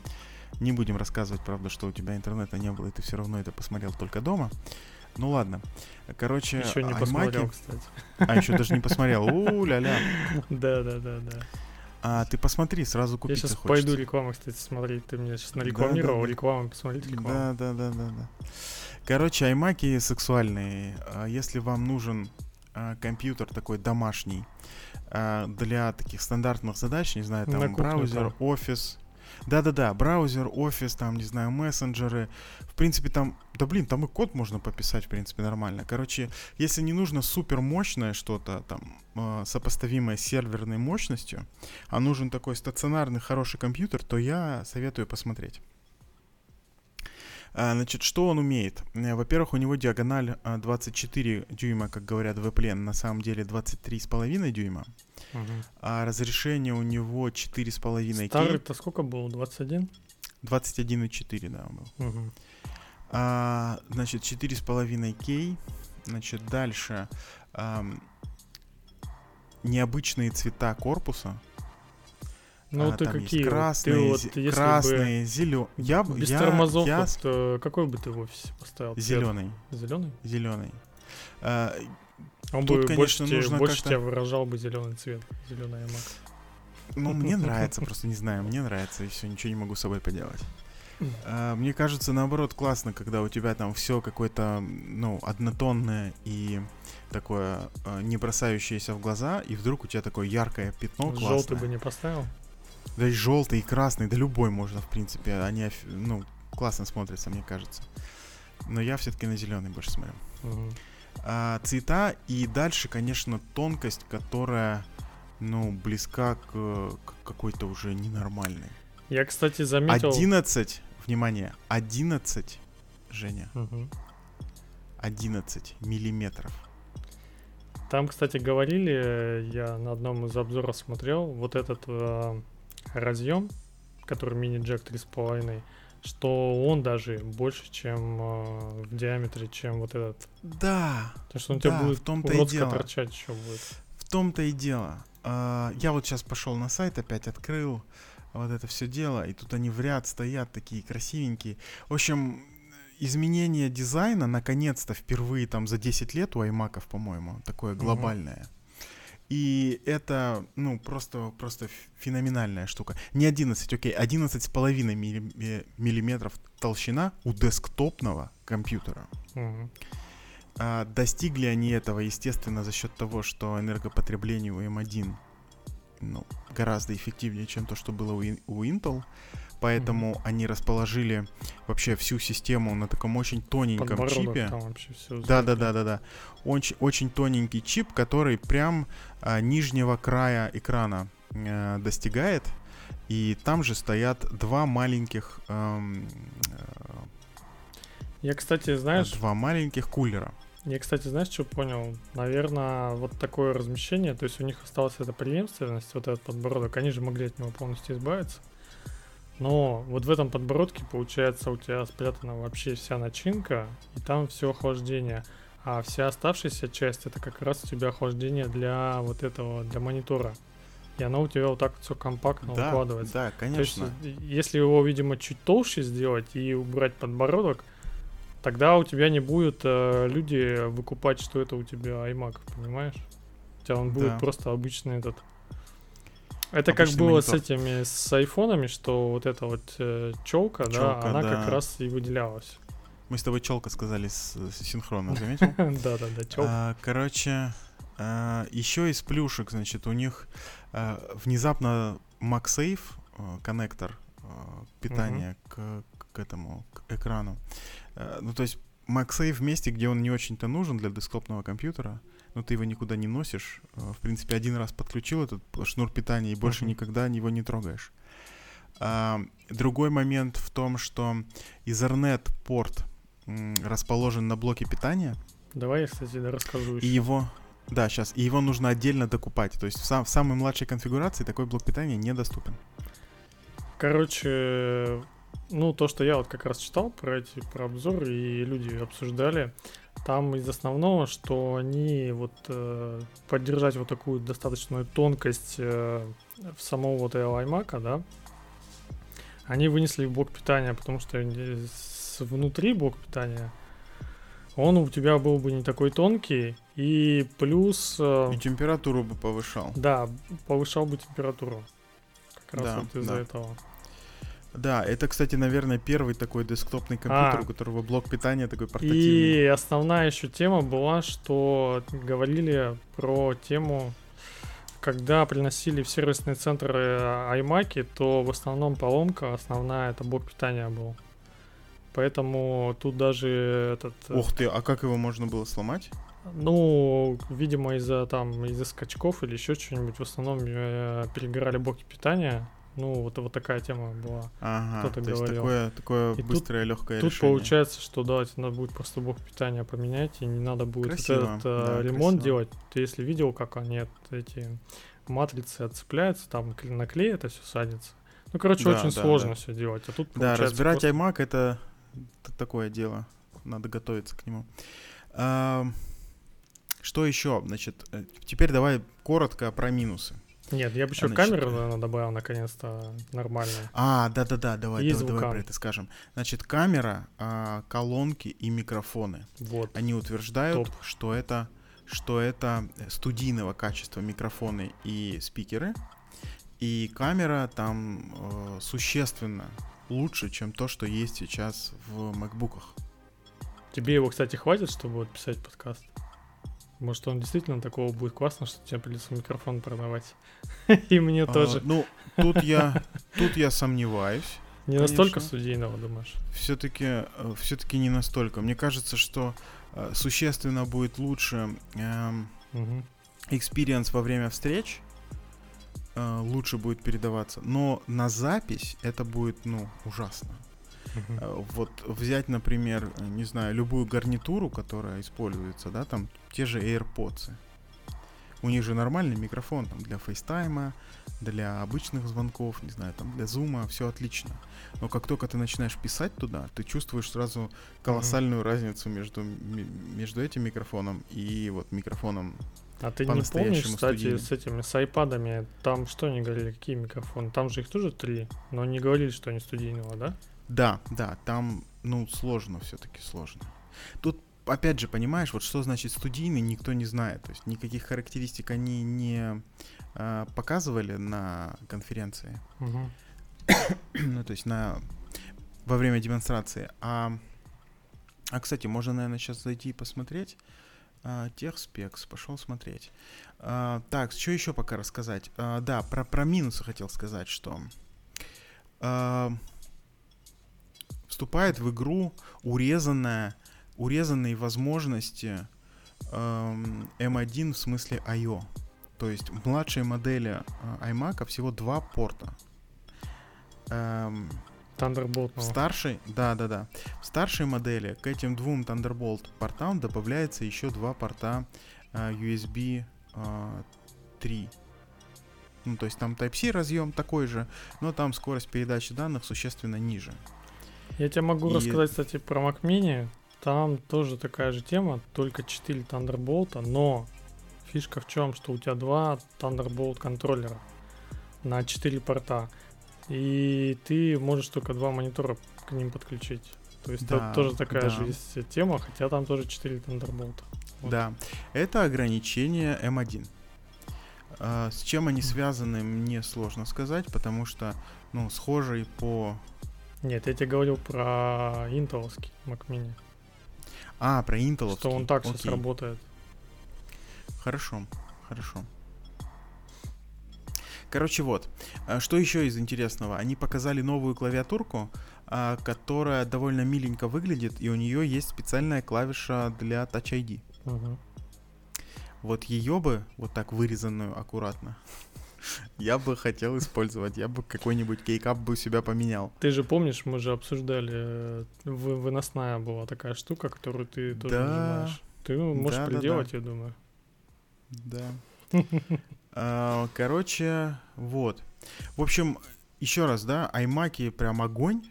Не будем рассказывать, правда, что у тебя интернета не было, и ты все равно это посмотрел только дома. Ну ладно. Короче, Еще не посмотрел, кстати. А, еще даже не посмотрел. У-ля-ля. Да, да, да, да. А ты посмотри, сразу Я купить сейчас захочется. пойду рекламу, кстати, смотреть. Ты меня сейчас нарекламировал. да, да. Рекламу посмотреть рекламу. Да, да, да, да, да. Короче, аймаки сексуальные. А, Если вам нужен а, компьютер такой домашний а, для таких стандартных задач, не знаю, На там кухню браузер, там. офис. Да-да-да, браузер, офис, там, не знаю, мессенджеры. В принципе, там, да блин, там и код можно пописать, в принципе, нормально. Короче, если не нужно супер мощное что-то, там, э, сопоставимое с серверной мощностью, а нужен такой стационарный хороший компьютер, то я советую посмотреть. А, Значит, что он умеет? Э, Во-первых, у него диагональ а, 24 дюйма, как говорят в Apple, на самом деле 23,5 дюйма. Мгм. А разрешение у него 4,5 кей. Старый-то сколько был? 21? 21,4, да, он был. Мгм. А, значит, 4,5 кей. Значит, дальше ам, необычные цвета корпуса. Ну А, ты там какие? красные, ты вот, красные, зеленые. Я, бы без я, тормозов, я вот, э, какой бы ты в офисе поставил? зеленый, Зеленый? зеленый. А, Он Тут, бы конечно, больше, нужно больше тебя выражал бы зеленый цвет. Зеленый iMac. Ну, мне нравится, просто не знаю, мне нравится, и все, ничего не могу с собой поделать. А, Мне кажется, наоборот, классно, когда у тебя там все какое-то, ну, однотонное и такое а, не бросающееся в глаза, и вдруг у тебя такое яркое пятно Желтый классное. бы не поставил. Да и желтый, и красный, да любой можно, в принципе. Они, ну, классно смотрятся, мне кажется. Но я все-таки на зеленый больше смотрю. Мгм. А, цвета и дальше, конечно, тонкость, которая, ну, близка к, к какой-то уже ненормальной. Я, кстати, заметил... 11, внимание, 11, Женя, Мгм. 11 миллиметров. Там, кстати, говорили, э, я на одном из обзоров смотрел, вот этот э, разъем, который мини-джек 3,5, что он даже больше, чем э, в диаметре, чем вот этот. Да, То, что он у тебя Да, будет в том-то и дело. торчать еще будет. в том-то и дело. А, Я вот сейчас пошел на сайт, опять открыл вот это все дело, и тут они в ряд стоят такие красивенькие. В общем, изменение дизайна наконец-то впервые там за 10 лет у аймаков, по-моему, такое глобальное. И это, ну, просто, просто феноменальная штука. Не 11, окей, 11 с половиной милли- миллиметров толщина у десктопного компьютера. Мгм. А, достигли они этого, естественно, за счет того, что энергопотребление у M1 ну, гораздо эффективнее, чем то, что было у, у Intel. Поэтому они расположили вообще всю систему на таком очень тоненьком Подбородок чипе. Да, да, да, да, да. Очень, очень тоненький чип, который прям а, нижнего края экрана э, достигает. И там же стоят два маленьких, эм, Я, кстати, э, знаешь, два маленьких кулера. Я, кстати, знаешь, что понял? Наверное, вот такое размещение, то есть у них осталась эта преемственность, вот этот подбородок, они же могли от него полностью избавиться. Но вот в этом подбородке, получается, у тебя спрятана вообще вся начинка, и там все охлаждение. А вся оставшаяся часть, это как раз у тебя охлаждение для вот этого, для монитора. И оно у тебя вот так все компактно Да, укладывается. да, То есть, конечно. э, если его, видимо, чуть толще сделать и убрать подбородок, тогда у тебя не будет э, люди выкупать, что это у тебя iMac, понимаешь? У тебя он будет Да. просто обычный этот. Это как было с монитор. этими, с айфонами, что вот эта вот челка, да, Чёлка, она да. как раз и выделялась. Мы с тобой челка сказали с, с синхронно, заметил? Да-да-да, челка. А, Короче, еще из плюшек, значит, у них а, внезапно MagSafe а, коннектор а, питания к, к этому к экрану. А, Ну, то есть MagSafe в месте, где он не очень-то нужен для десктопного компьютера, но ты его никуда не носишь. а, В принципе, один раз подключил этот шнур питания и больше Мгм. никогда его не трогаешь. А, Другой момент в том, что Ethernet порт м, расположен на блоке питания, Давай я, кстати, расскажу и еще. его, да, сейчас, и его нужно отдельно докупать. То есть в, сам- в самой младшей конфигурации такой блок питания недоступен. Короче, ну, то, что я вот как раз читал про эти, про обзоры, и люди обсуждали, там из основного, что они вот э, поддержать вот такую достаточную тонкость э, в самого вот этого iMac, да, они вынесли в блок питания, потому что внутри блок питания он у тебя был бы не такой тонкий, и плюс... э, И температуру бы повышал. да, повышал бы температуру. Как раз Да, вот из-за да. этого. Да, это, кстати, наверное, первый такой десктопный компьютер, А. у которого блок питания такой портативный. И основная еще тема была, что говорили про тему, когда приносили в сервисные центры iMac, то в основном поломка основная это блок питания был. Поэтому тут даже этот, э, Ух ты, а как его можно было сломать? ну, видимо, из-за там из-за скачков или еще что-нибудь, в основном э, перегорали блоки питания. Ну, вот, вот такая тема была. Ага, Кто-то то есть говорил. такое, такое И тут- быстрое, легкое Тут решение. получается, что да, тебе надо будет просто блок питания поменять, и не надо будет Красиво, этот э, да, ремонт красиво. делать. Ты если видел, как они от- эти матрицы отцепляются, там на клей это все садится. Ну, короче, Да, очень да, сложно да. все делать. А тут Да, разбирать просто- iMac это т- такое дело. Надо готовиться к нему. А, что еще? Значит, э, теперь давай коротко про минусы. Нет, я бы еще Значит, камеру наверное, добавил наконец-то нормальную. А, да-да-да, давай, И давай, давай звукам. про это скажем. Значит, камера, а, колонки и микрофоны. Вот. Они утверждают, Топ. что это, что это студийного качества микрофоны и спикеры. И камера там э, существенно лучше, чем то, что есть сейчас в макбуках. Тебе его, кстати, хватит, чтобы вот писать подкаст? Может, он действительно такого будет классно, что тебе придется микрофон продавать. И мне А, тоже. ну, тут я, тут я сомневаюсь. Не настолько студийного, думаешь? Все-таки, все-таки не настолько. Мне кажется, что э, существенно будет лучше эм, experience во время встреч э, лучше будет передаваться. Но на запись это будет, ну, ужасно. Uh-huh. Вот взять, например, не знаю, любую гарнитуру, которая используется, да, там те же AirPods. У них же нормальный микрофон там для FaceTime а, для обычных звонков, не знаю, там для зума, все отлично. Но как только ты начинаешь писать туда, ты чувствуешь сразу колоссальную mm-hmm. разницу между, между этим микрофоном и вот микрофоном а ты не помнишь, кстати, студийным. с этими, с айпадами, там что они говорили, какие микрофоны? Там же их тоже три, но не говорили, что они студийного, да? Да, да, там, ну, сложно все-таки сложно. Тут опять же, понимаешь, вот что значит студийный, никто не знает. То есть никаких характеристик они не э, показывали на конференции. Угу. ну, то есть на во время демонстрации. А, а кстати, можно, наверное, сейчас зайти и посмотреть. А, техспекс, пошел смотреть. А, так, что еще пока рассказать? А, да, про, про минусы хотел сказать, что а, вступает в игру урезанная урезанные возможности эм, M1 в смысле I.O. То есть в младшей модели э, iMac всего два порта. Эм, Thunderbolt. В старшей, да, да, да. В старшей модели к этим двум Thunderbolt портам добавляется еще два порта э, USB э, 3. Ну, то есть там Type-C разъем такой же, но там скорость передачи данных существенно ниже. Я тебе могу И... рассказать, кстати, про Mac Mini. Там тоже такая же тема, только 4 Thunderbolt, но фишка в чем, что у тебя два Thunderbolt контроллера на 4 порта. И ты можешь только два монитора к ним подключить. То есть да, это тоже такая да. же есть тема, хотя там тоже 4 Thunderbolt. Вот. Да, это ограничение M1. А, с чем они связаны, мне сложно сказать, потому что, ну, схожий по... Нет, я тебе говорил про интеловский Mac Mini. А, про Intel. Что он так сейчас работает. Хорошо, хорошо. Короче, вот. А, что еще из интересного? Они показали новую клавиатурку, а, которая довольно миленько выглядит, и у нее есть специальная клавиша для Touch ID. Угу. Вот ее бы, вот так вырезанную аккуратно, я бы хотел использовать. Я бы какой-нибудь кейкап бы у себя поменял. Ты же помнишь, мы же обсуждали, э, выносная была такая штука, которую ты тоже да. нажимаешь. Ты можешь да, приделать, да, да. я думаю. Да. А, короче, вот. В общем, еще раз, да, iMac прям огонь,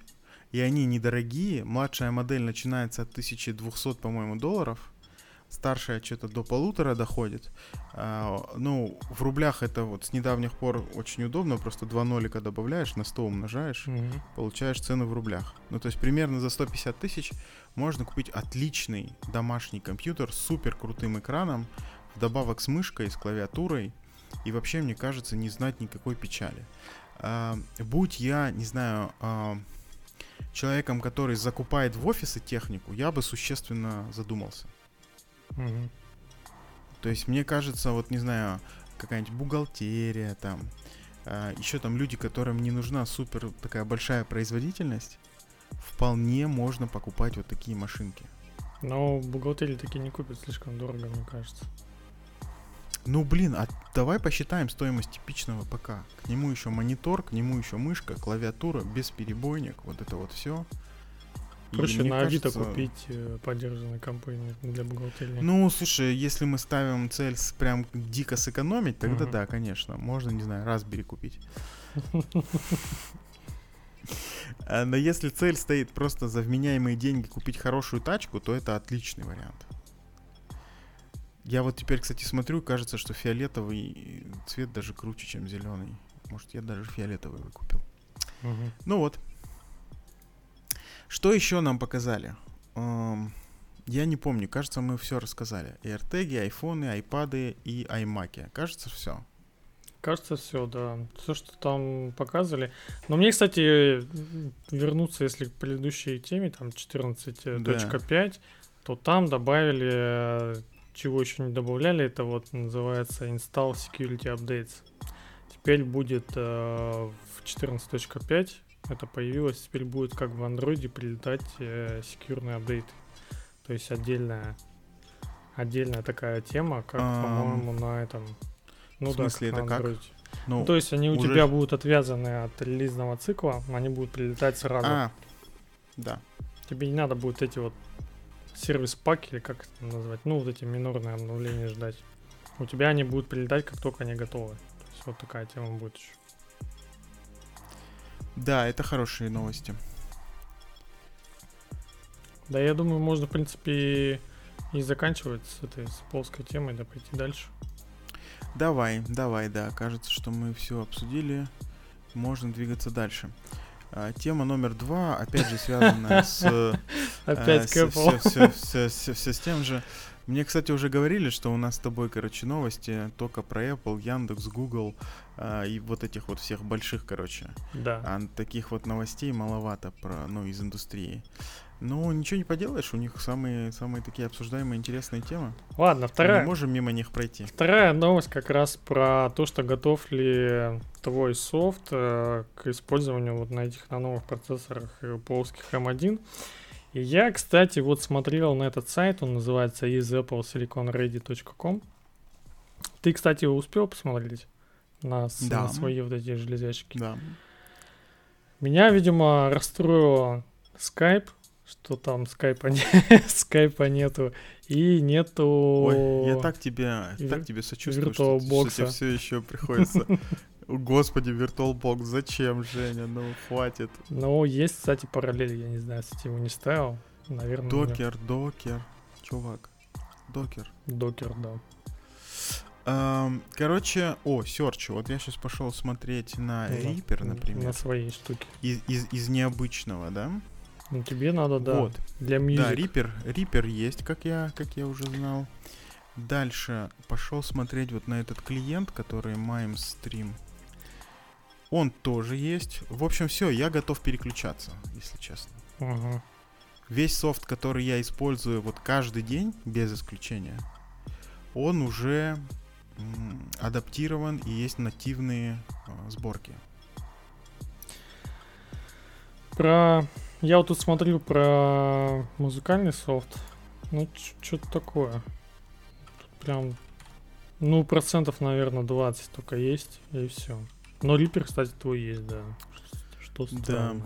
и они недорогие. Младшая модель начинается от 1200, по-моему, долларов старшая что-то до полутора доходит. А, ну, в рублях это вот с недавних пор очень удобно, просто два нолика добавляешь, на 100 умножаешь, mm-hmm. получаешь цену в рублях. Ну, то есть примерно за 150 тысяч можно купить отличный домашний компьютер с супер крутым экраном, вдобавок с мышкой, с клавиатурой, и вообще, мне кажется, не знать никакой печали. А, будь я, не знаю, а, человеком, который закупает в офисы технику, я бы существенно задумался. Угу. То есть, мне кажется, вот не знаю, какая-нибудь бухгалтерия там, э, еще там люди, которым не нужна супер такая большая производительность, вполне можно покупать вот такие машинки. Но бухгалтерии такие не купят слишком дорого, мне кажется. Ну блин, а давай посчитаем стоимость типичного ПК. К нему еще монитор, к нему еще мышка, клавиатура, бесперебойник, вот это вот все. Проще на Авито кажется... купить э, поддержанные компании для бухгалтерии. Ну, слушай, если мы ставим цель прям дико сэкономить, тогда uh-huh. да, конечно. Можно, не знаю, Raspberry купить. А, но если цель стоит просто за вменяемые деньги купить хорошую тачку, то это отличный вариант. Я вот теперь, кстати, смотрю, кажется, что фиолетовый цвет даже круче, чем зеленый. Может, я даже фиолетовый выкупил. Угу. Ну вот, что еще нам показали? Эм, я не помню, кажется, мы все рассказали. И AirTag, айфоны, айпады и iMac. Кажется, все. Кажется, все, да. Все, что там показывали. Но мне, кстати, вернуться, если к предыдущей теме, там 14.5, да. то там добавили, чего еще не добавляли, это вот называется Install Security Updates. Теперь будет э, в 14.5 это появилось, теперь будет как в андроиде прилетать э, секьюрные апдейты. То есть отдельная, отдельная такая тема, как, а, по-моему, на этом. Ну в смысле, да, как это как? Ну, ну, то есть они у уже... тебя будут отвязаны от релизного цикла, они будут прилетать сразу. А, Да. Тебе не надо будет эти вот сервис-паки, или как это назвать, ну, вот эти минорные обновления ждать. У тебя они будут прилетать, как только они готовы. То есть вот такая тема будет еще. Да, это хорошие новости. Да, я думаю, можно, в принципе, и заканчивать с этой с плоской темой, да пойти дальше. Давай, давай, да. Кажется, что мы все обсудили. Можно двигаться дальше. А, тема номер два, опять же, связана с... Опять Все, Apple. с тем же. Мне, кстати, уже говорили, что у нас с тобой, короче, новости только про Apple, Яндекс, Google а, и вот этих вот всех больших, короче. Да. А таких вот новостей маловато про, ну, из индустрии. Ну, ничего не поделаешь, у них самые, самые такие обсуждаемые интересные темы. Ладно, Мы вторая. не можем мимо них пройти. Вторая новость как раз про то, что готов ли твой софт э, к использованию вот на этих на новых процессорах э, плоских M1. И я, кстати, вот смотрел на этот сайт, он называется isappleSiliconReady.com. Ты, кстати, успел посмотреть на, Да. на свои вот эти железячки? Да. Меня, видимо, расстроило Skype, что там скайпа, не, скайпа нету, и нету... Ой, я так тебе, так тебе сочувствую, что, что тебе все еще приходится. Господи, VirtualBox, зачем, Женя? Ну, хватит. Но есть, кстати, параллель, я не знаю, кстати, его не ставил. Наверное, Докер, докер. Чувак, докер. Докер, да. Ам, Короче, о, Search. Вот я сейчас пошел смотреть на На- Reaper, На например. своей штуке. Из, из, из необычного, да? Ну, тебе надо, да, Вот. для Да, music. Reaper, Reaper есть, как я, как я уже знал. Дальше пошел смотреть вот на этот клиент, который Mime Stream. Он тоже есть. В общем, все, я готов переключаться, если честно. Мгм. Весь софт, который я использую вот каждый день, без исключения, он уже адаптирован и есть нативные а, сборки. Про... Я вот тут смотрю про музыкальный софт. Ну, что-то такое. Тут прям... Ну, процентов, наверное, 20 только есть, и все. Но Reaper, кстати, твой есть, да. Что Да. странно.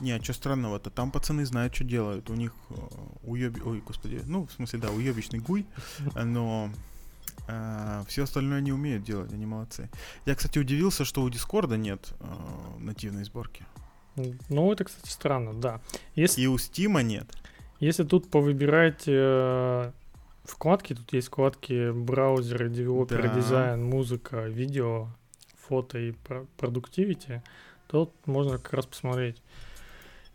Не, а что странного-то? Там пацаны знают, что делают. У них э, уеби... Ой, господи. Ну, в смысле, да, уебищный гуй, но все остальное они умеют делать, они молодцы. Я, кстати, удивился, что у Дискорда нет э, нативной сборки. Ну, это, кстати, странно, да. Если, И у Стима нет. если тут повыбирать э, вкладки, тут есть вкладки браузеры, девелопер, Да. дизайн, музыка, видео, фото и про- продуктивити, тут можно как раз посмотреть.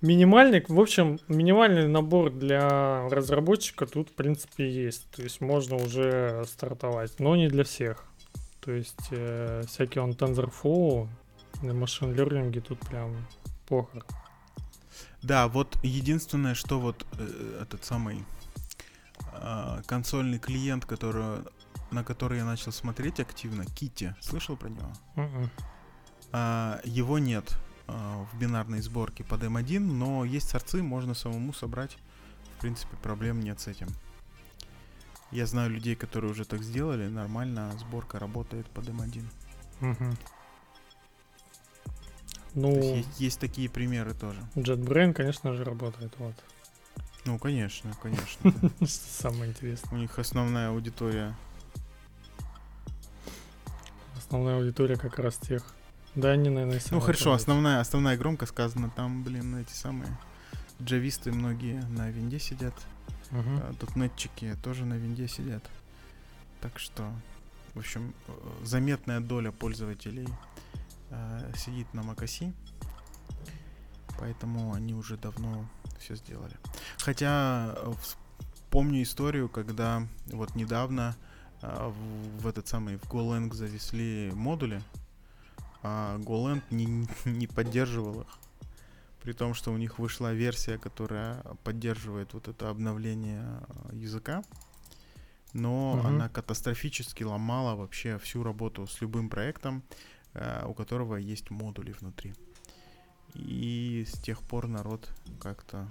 Минимальный, в общем, минимальный набор для разработчика тут, в принципе, есть. То есть можно уже стартовать, но не для всех. То есть э, всякие он TensorFlow на машин лернинге тут прям похер. Да, вот единственное, что вот э, этот самый э, консольный клиент, который, на который я начал смотреть активно, Kitty, слышал про него? Мгм. А, его нет а, в бинарной сборке под M1, но есть сорцы, можно самому собрать. В принципе, проблем нет с этим. Я знаю людей, которые уже так сделали, нормально сборка работает под M1. Мгм. То Ну, есть, есть, есть такие примеры тоже. JetBrain, конечно же, работает. Вот. Ну, конечно, конечно. да. Самое интересное. У них основная аудитория. Основная аудитория как раз тех. Да, они, наверное, Ну хорошо, основная, основная громко сказано, там, блин, эти самые джависты многие на винде сидят. А, Дотнетчики тоже на винде сидят. Так что, в общем, э, заметная доля пользователей э, сидит на macOS. Поэтому они уже давно все сделали. Хотя э, помню историю, когда вот недавно э, в, этот самый в GoLang завезли модули, а GoLang не, не поддерживал их. При том, что у них вышла версия, которая поддерживает вот это обновление э, языка, но Мгм. она катастрофически ломала вообще всю работу с любым проектом, у которого есть модули внутри. И с тех пор народ как-то,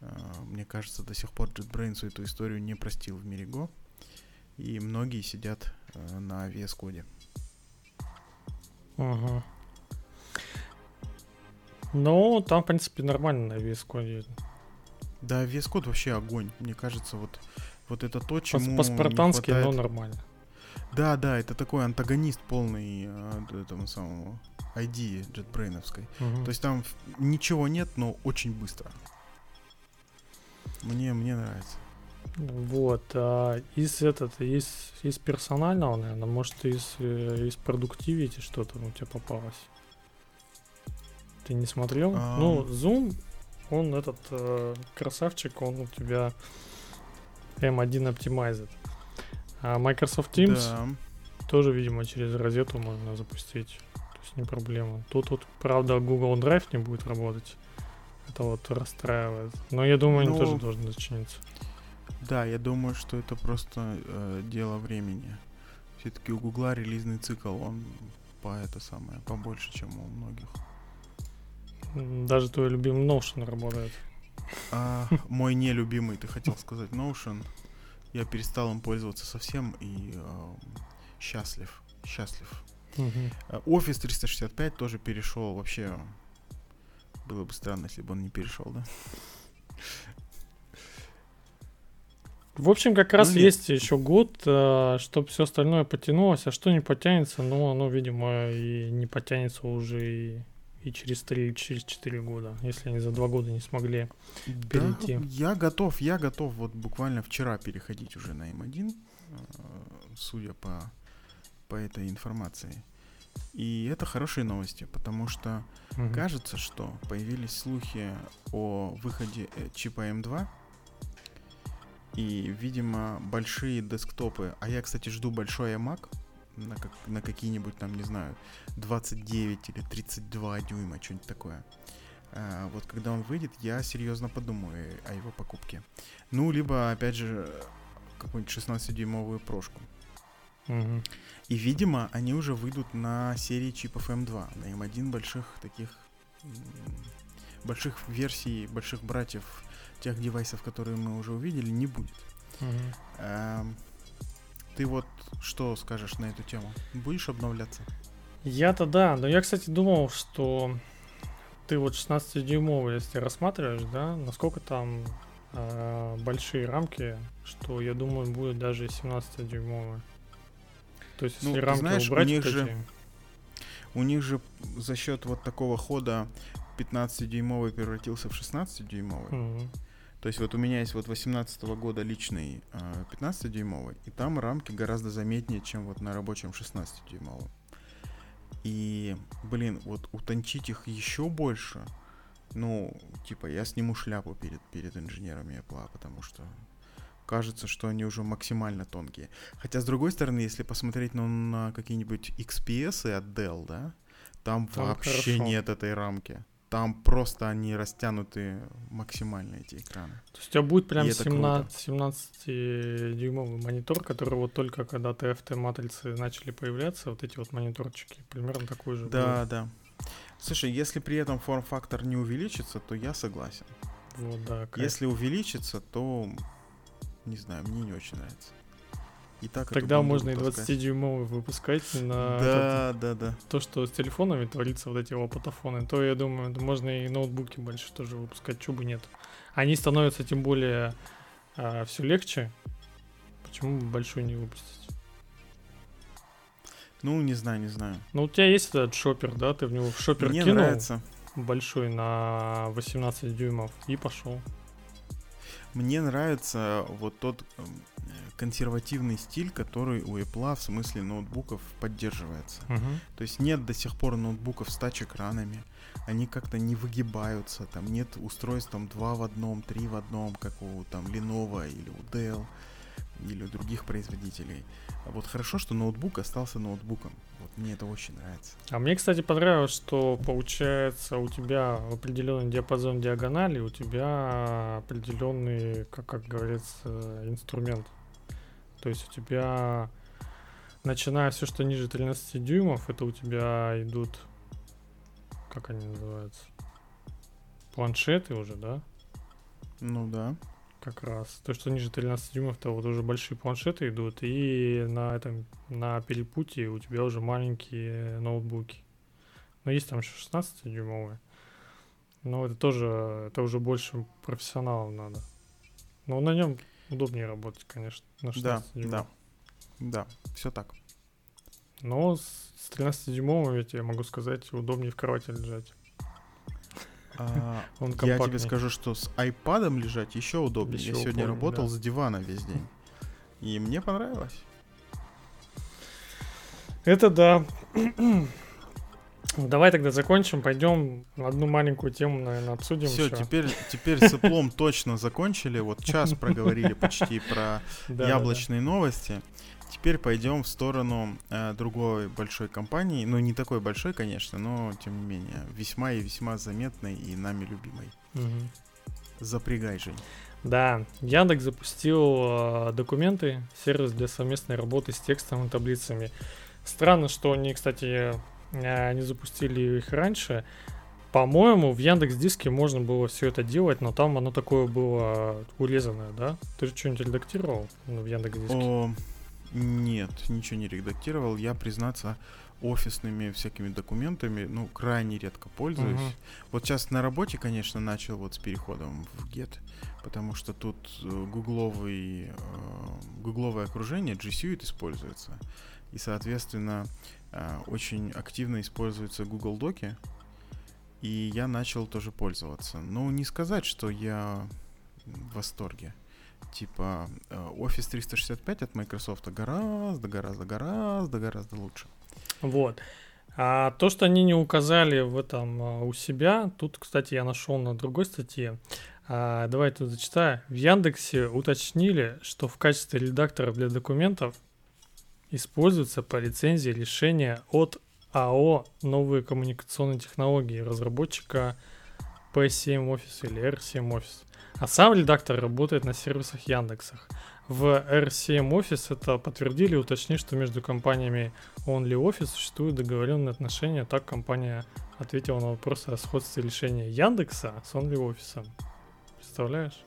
э, мне кажется, до сих пор JetBrains эту историю не простил в мире Go. И многие сидят э, на VS Code. Мгм. Ну, там, в принципе, нормально на VS Code. Да, VS Code вообще огонь. Мне кажется, вот, вот это то, чему По-спартански, не но нормально. Да, да, это такой антагонист полный э, этому самому ID JetBrain'овской. Мгм. То есть там ничего нет, но очень быстро. Мне, мне нравится. Вот, а из этот, из, из персонального, наверное, может, из, э, из продуктивити что-то у тебя попалось. Ты не смотрел? Ам. Ну, Zoom, он этот э, красавчик, он у тебя M1 Optimized. А Microsoft Teams Да. тоже, видимо, через розетку можно запустить. Не проблема. Тут вот, правда, Google Drive не будет работать. Это вот расстраивает. Но я думаю, они Ну, тоже должны зачиниться. Да, я думаю, что это просто э, дело времени. Все-таки у Гугла релизный цикл, он по это самое, побольше, чем у многих. Даже твой любимый Notion работает. А мой нелюбимый, ты хотел сказать, Notion, я перестал им пользоваться совсем и э, счастлив, счастлив. А Office 365 тоже перешел вообще. Было бы странно, если бы он не перешел, да? В общем, как раз Ну, нет. есть еще год, чтобы все остальное потянулось, а что не потянется, ну, оно, видимо, и не потянется уже и, и через 3, через 4 года, если они за 2 года не смогли. Да, Перейти. я готов, я готов вот буквально вчера переходить уже на М1, э, судя по, по этой информации. И это хорошие новости, потому что Мгм. кажется, что появились слухи о выходе э, чипа М2. И, видимо, большие десктопы. А я, кстати, жду большой iMac на, как, на какие-нибудь там, не знаю, 29 или 32 дюйма, что-нибудь такое. А, вот когда он выйдет, я серьезно подумаю о его покупке. Ну, либо, опять же, какую-нибудь 16-дюймовую прошку. И, видимо, они уже выйдут на серии чипов M2, на M1 больших таких больших версий, больших братьев тех девайсов, которые мы уже увидели, не будет. Эм, Ты вот что скажешь на эту тему? Будешь обновляться? Я-то да, но я, кстати, думал, что ты вот 16-дюймовый, если рассматриваешь, да, насколько там а, большие рамки, что, я думаю, будет даже и 17-дюймовые. То есть, Ну, если рамки знаешь, у убрать них вот же У них же за счет вот такого хода 15-дюймовый превратился в 16-дюймовый. Мгм. То есть вот у меня есть вот 18 года личный э, 15-дюймовый, и там рамки гораздо заметнее, чем вот на рабочем 16-дюймовом. И, блин, вот утончить их еще больше, ну, типа, я сниму шляпу перед, перед инженерами Apple, потому что кажется, что они уже максимально тонкие. Хотя, с другой стороны, если посмотреть ну, на какие-нибудь XPS от Dell, да, там, Там вообще хорошо. нет этой рамки. Там просто они растянуты максимально, эти экраны. То есть у тебя будет прям И это круто. 17, 17-дюймовый монитор, который вот только когда TFT-матрицы начали появляться, вот эти вот мониторчики, примерно такой же Да, да. Слушай, если при этом форм-фактор не увеличится, то я согласен. будет. Вот, да, кайф. Если увеличится, то не знаю, мне не очень нравится. И так Тогда можно и таскать. 20-дюймовый выпускать на этот- Да, да, да. то, что с телефонами творится, вот эти опытофоны, то, я думаю, да можно и ноутбуки больше тоже выпускать, чего бы нет. Они становятся тем более все легче. Почему бы большой не выпустить? Ну, не знаю, не знаю. Ну, у тебя есть этот шопер, да? Ты в него в шопер Мне кинул нравится. большой на 18 дюймов и пошел. Мне нравится вот тот эм, консервативный стиль, который у Apple в смысле ноутбуков поддерживается. То есть нет до сих пор ноутбуков с тач-экранами. Они как-то не выгибаются. Там нет устройств там 2 в одном, 3 в одном, как у там Lenovo или у Dell или у других производителей. А вот хорошо, что ноутбук остался ноутбуком. Вот мне это очень нравится. А мне, кстати, понравилось, что получается у тебя определенный диапазон диагонали, у тебя определенный, как, как говорится, инструмент. То есть у тебя, начиная все, что ниже 13 дюймов, это у тебя идут, как они называются, планшеты уже, да? Ну да. Как раз. То, что ниже 13 дюймов, то вот уже большие планшеты идут, и на этом, на перепутье у тебя уже маленькие ноутбуки. Но есть там еще 16 дюймовые. Но это тоже, это уже больше профессионалам надо. Но на нем удобнее работать, конечно. На Да, да. Да, все так. Но с 13-дюймовым, я тебе могу сказать, удобнее в кровати лежать. А, Он я тебе скажу, что с iPad лежать еще удобнее. Еще я сегодня упорнее, работал да. с дивана весь день. И мне понравилось. Это да. Давай тогда закончим, пойдем одну маленькую тему, наверное, обсудим. Все, теперь, теперь с Apple точно закончили. Вот час проговорили почти про яблочные новости. Теперь пойдем в сторону э, другой большой компании. Ну, не такой большой, конечно, но тем не менее, весьма и весьма заметной и нами любимой. Угу. Запрягай, Жень. Да, Яндекс запустил э, документы, сервис для совместной работы с текстом и таблицами. Странно, что они, кстати, э, не запустили их раньше. По-моему, в Яндекс Диске можно было все это делать, но там оно такое было урезанное, да? Ты же что-нибудь редактировал в Яндекс Диске? Нет, ничего не редактировал. Я, признаться, офисными всякими документами, ну, крайне редко пользуюсь. Uh-huh. Вот сейчас на работе, конечно, начал вот с переходом в Get, потому что тут э, гугловый, э, гугловое окружение, G Suite используется. И, соответственно, э, очень активно используются Google Доки. И я начал тоже пользоваться. Но не сказать, что я в восторге типа э, Office 365 от Microsoft гораздо, гораздо, гораздо, гораздо лучше. Вот. А то, что они не указали в этом а, у себя, тут, кстати, я нашел на другой статье. А, давай тут зачитаю. В Яндексе уточнили, что в качестве редактора для документов используется по лицензии решение от АО «Новые коммуникационные технологии» разработчика P7 Office или R7 Office. А сам редактор работает на сервисах Яндексах. В RCM Office это подтвердили, уточнив, что между компаниями OnlyOffice существуют договоренные отношения. Так компания ответила на вопрос о сходстве решения Яндекса с OnlyOffice. Представляешь?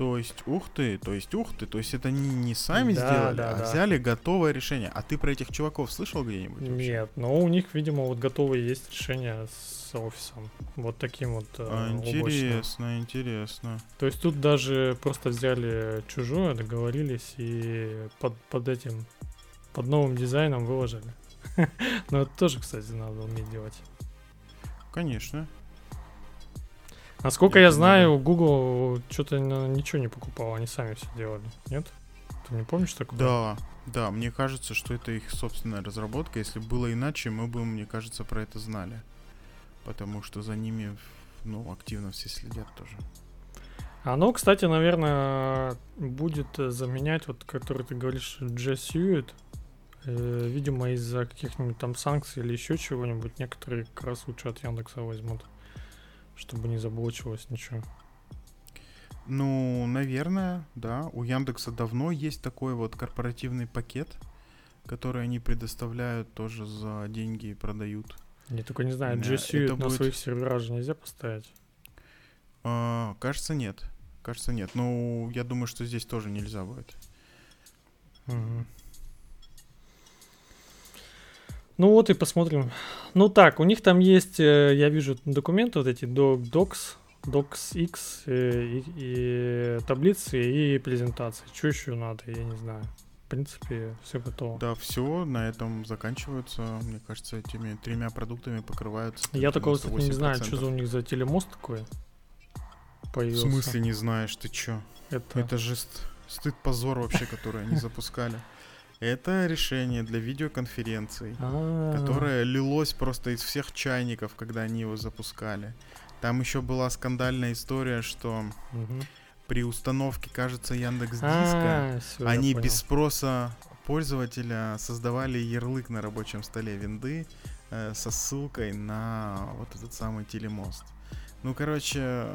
То есть, ух ты, то есть, ух ты, то есть это не, не сами да, сделали, да, а да. взяли готовое решение. А ты про этих чуваков слышал где-нибудь? Вообще? Нет, но у них, видимо, вот готовые есть решения с офисом. Вот таким вот а, Интересно, облачным. интересно. То есть тут даже просто взяли чужое, договорились и под, под этим, под новым дизайном выложили. Но это тоже, кстати, надо уметь делать. Конечно. Насколько я, я знаю. Google что-то ничего не покупал, они сами все делали. Нет? Ты не помнишь такого? Да, да, мне кажется, что это их собственная разработка. Если было иначе, мы бы, мне кажется, про это знали. Потому что за ними, ну, активно все следят тоже. Оно, кстати, наверное, будет заменять, вот, который ты говоришь, G Suite. Э, видимо, из-за каких-нибудь там санкций или еще чего-нибудь, некоторые как раз лучше от Яндекса возьмут чтобы не заблочилось ничего. Ну, наверное, да. У Яндекса давно есть такой вот корпоративный пакет, который они предоставляют тоже за деньги и продают. Я только не знаю, G Suite на будет... своих серверах же нельзя поставить? А, кажется, нет. Кажется, нет. Ну, я думаю, что здесь тоже нельзя будет. Угу. Ну вот и посмотрим. Ну так, у них там есть, э, я вижу документы вот эти docs, docsx э, и, и таблицы и презентации. Что еще надо, я не знаю. В принципе, все готово. Да, все, на этом заканчиваются. Мне кажется, этими тремя продуктами покрываются. Я такого, кстати, не знаю, что за у них за телемост такой появился. В смысле не знаешь, ты чё? Это, Это же стыд, позор вообще, который они запускали. Это решение для видеоконференций, А-а-а. которое лилось просто из всех чайников, когда они его запускали. Там еще была скандальная история, что угу. при установке, кажется, Яндекс Диска, они без спроса пользователя создавали ярлык на рабочем столе винды э, со ссылкой на вот этот самый телемост. Ну, короче,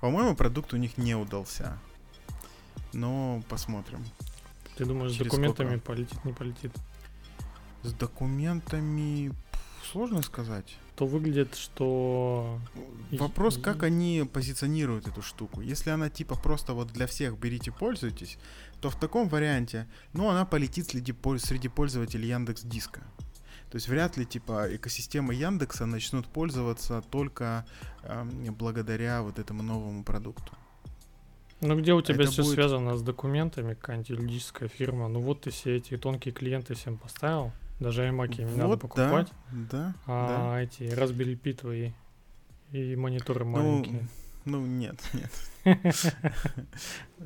по-моему, продукт у них не удался. Но посмотрим. Ты думаешь, с документами сколько? полетит, не полетит? С документами сложно сказать. То выглядит, что... Вопрос, как они позиционируют эту штуку. Если она типа просто вот для всех берите, пользуйтесь, то в таком варианте, ну, она полетит среди, среди пользователей Яндекс Диска. То есть вряд ли, типа, экосистема Яндекса начнут пользоваться только э, благодаря вот этому новому продукту. Ну, где у тебя это все будет... связано с документами, какая-нибудь юридическая фирма? Ну, вот ты все эти тонкие клиенты всем поставил, даже iMac не вот, надо покупать. Да, да. А да. эти Raspberry Pi твои и мониторы маленькие. Ну, ну нет, нет.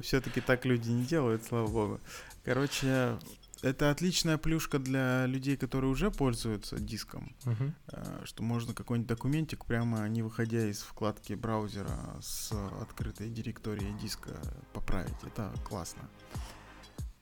Все-таки так люди не делают, слава богу. Короче, это отличная плюшка для людей, которые уже пользуются диском, uh-huh. что можно какой-нибудь документик прямо не выходя из вкладки браузера с открытой директорией диска поправить. Это классно.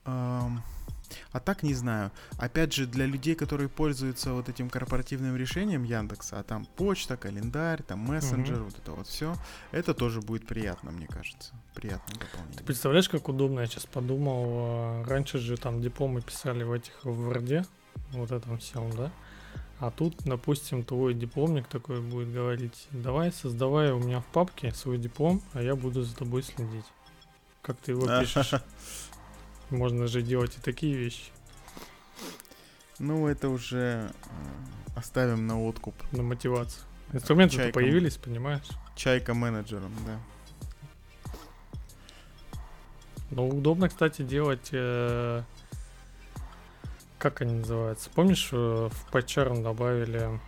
А так не знаю. Опять же, для людей, которые пользуются вот этим корпоративным решением Яндекса, а там почта, календарь, там мессенджер, угу. вот это вот все, это тоже будет приятно, мне кажется. Приятное дополнение. Ты представляешь, как удобно, я сейчас подумал, а, раньше же там дипломы писали в этих в Word, вот этом всем, да? А тут, допустим, твой дипломник такой будет говорить, давай создавай у меня в папке свой диплом, а я буду за тобой следить. Как ты его пишешь? Можно же делать и такие вещи. Ну, это уже э, оставим на откуп. На мотивацию. Инструменты появились, понимаешь? Чайка менеджером, да. Ну, удобно, кстати, делать... Э, как они называются? Помнишь, э, в PyCharm добавили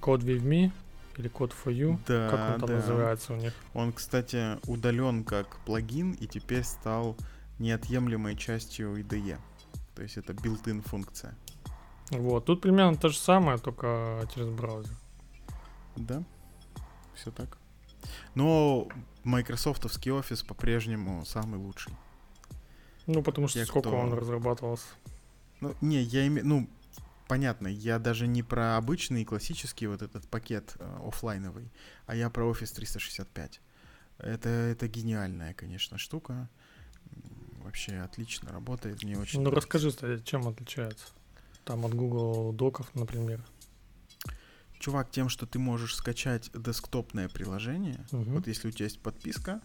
код with me или код for you? Да, Как он там да. называется у них? Он, кстати, удален как плагин и теперь стал неотъемлемой частью IDE. То есть это built-in функция. Вот, тут примерно то же самое, только через браузер. Да, все так. Но майкрософтовский офис по-прежнему самый лучший. Ну, потому что Те, сколько кто... он разрабатывался. Ну, не, я имею... Ну, понятно, я даже не про обычный классический вот этот пакет э, офлайновый, а я про Office 365. Это, это гениальная, конечно, штука вообще отлично работает, мне очень. Ну расскажи, чем отличается? Там от Google Доков, например. Чувак, тем, что ты можешь скачать десктопное приложение. Угу. Вот если у тебя есть подписка,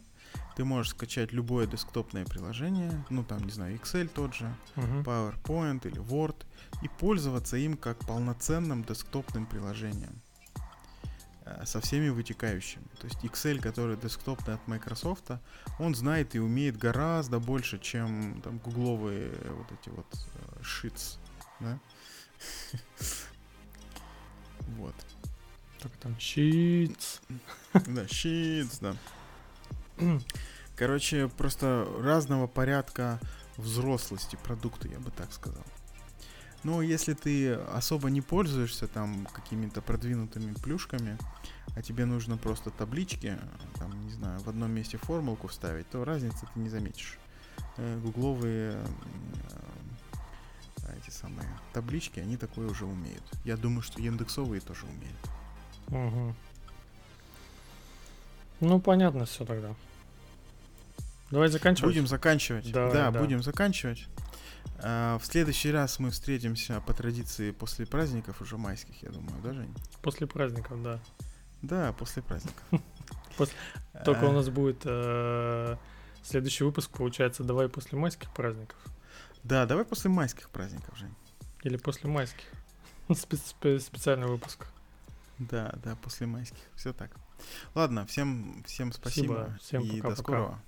ты можешь скачать любое десктопное приложение, ну там, не знаю, Excel тот же, угу. PowerPoint или Word, и пользоваться им как полноценным десктопным приложением. Э, со всеми вытекающими. То есть Excel, который десктопный от Microsoft, он знает и умеет гораздо больше, чем там гугловые вот эти вот uh, sheets, да? Вот. Так там sheets. Да, sheets, да. Короче, просто разного порядка взрослости продукта, я бы так сказал. Но если ты особо не пользуешься там какими-то продвинутыми плюшками, а тебе нужно просто таблички, там, не знаю, в одном месте формулку вставить, то разницы ты не заметишь. Э, гугловые э, эти самые таблички, они такое уже умеют. Я думаю, что индексовые тоже умеют. Угу. Ну, понятно все тогда. Давай заканчивать. Будем заканчивать. Давай, да, да, будем заканчивать. А, в следующий раз мы встретимся по традиции после праздников уже майских, я думаю, да, Жень? После праздников, да. Да, после праздников. Только у нас будет э, следующий выпуск, получается, давай после майских праздников. Да, давай после майских праздников, Жень. Или после майских. Специальный выпуск. Да, да, после майских. Все так. Ладно, всем, всем спасибо. Всем и пока, до скорого.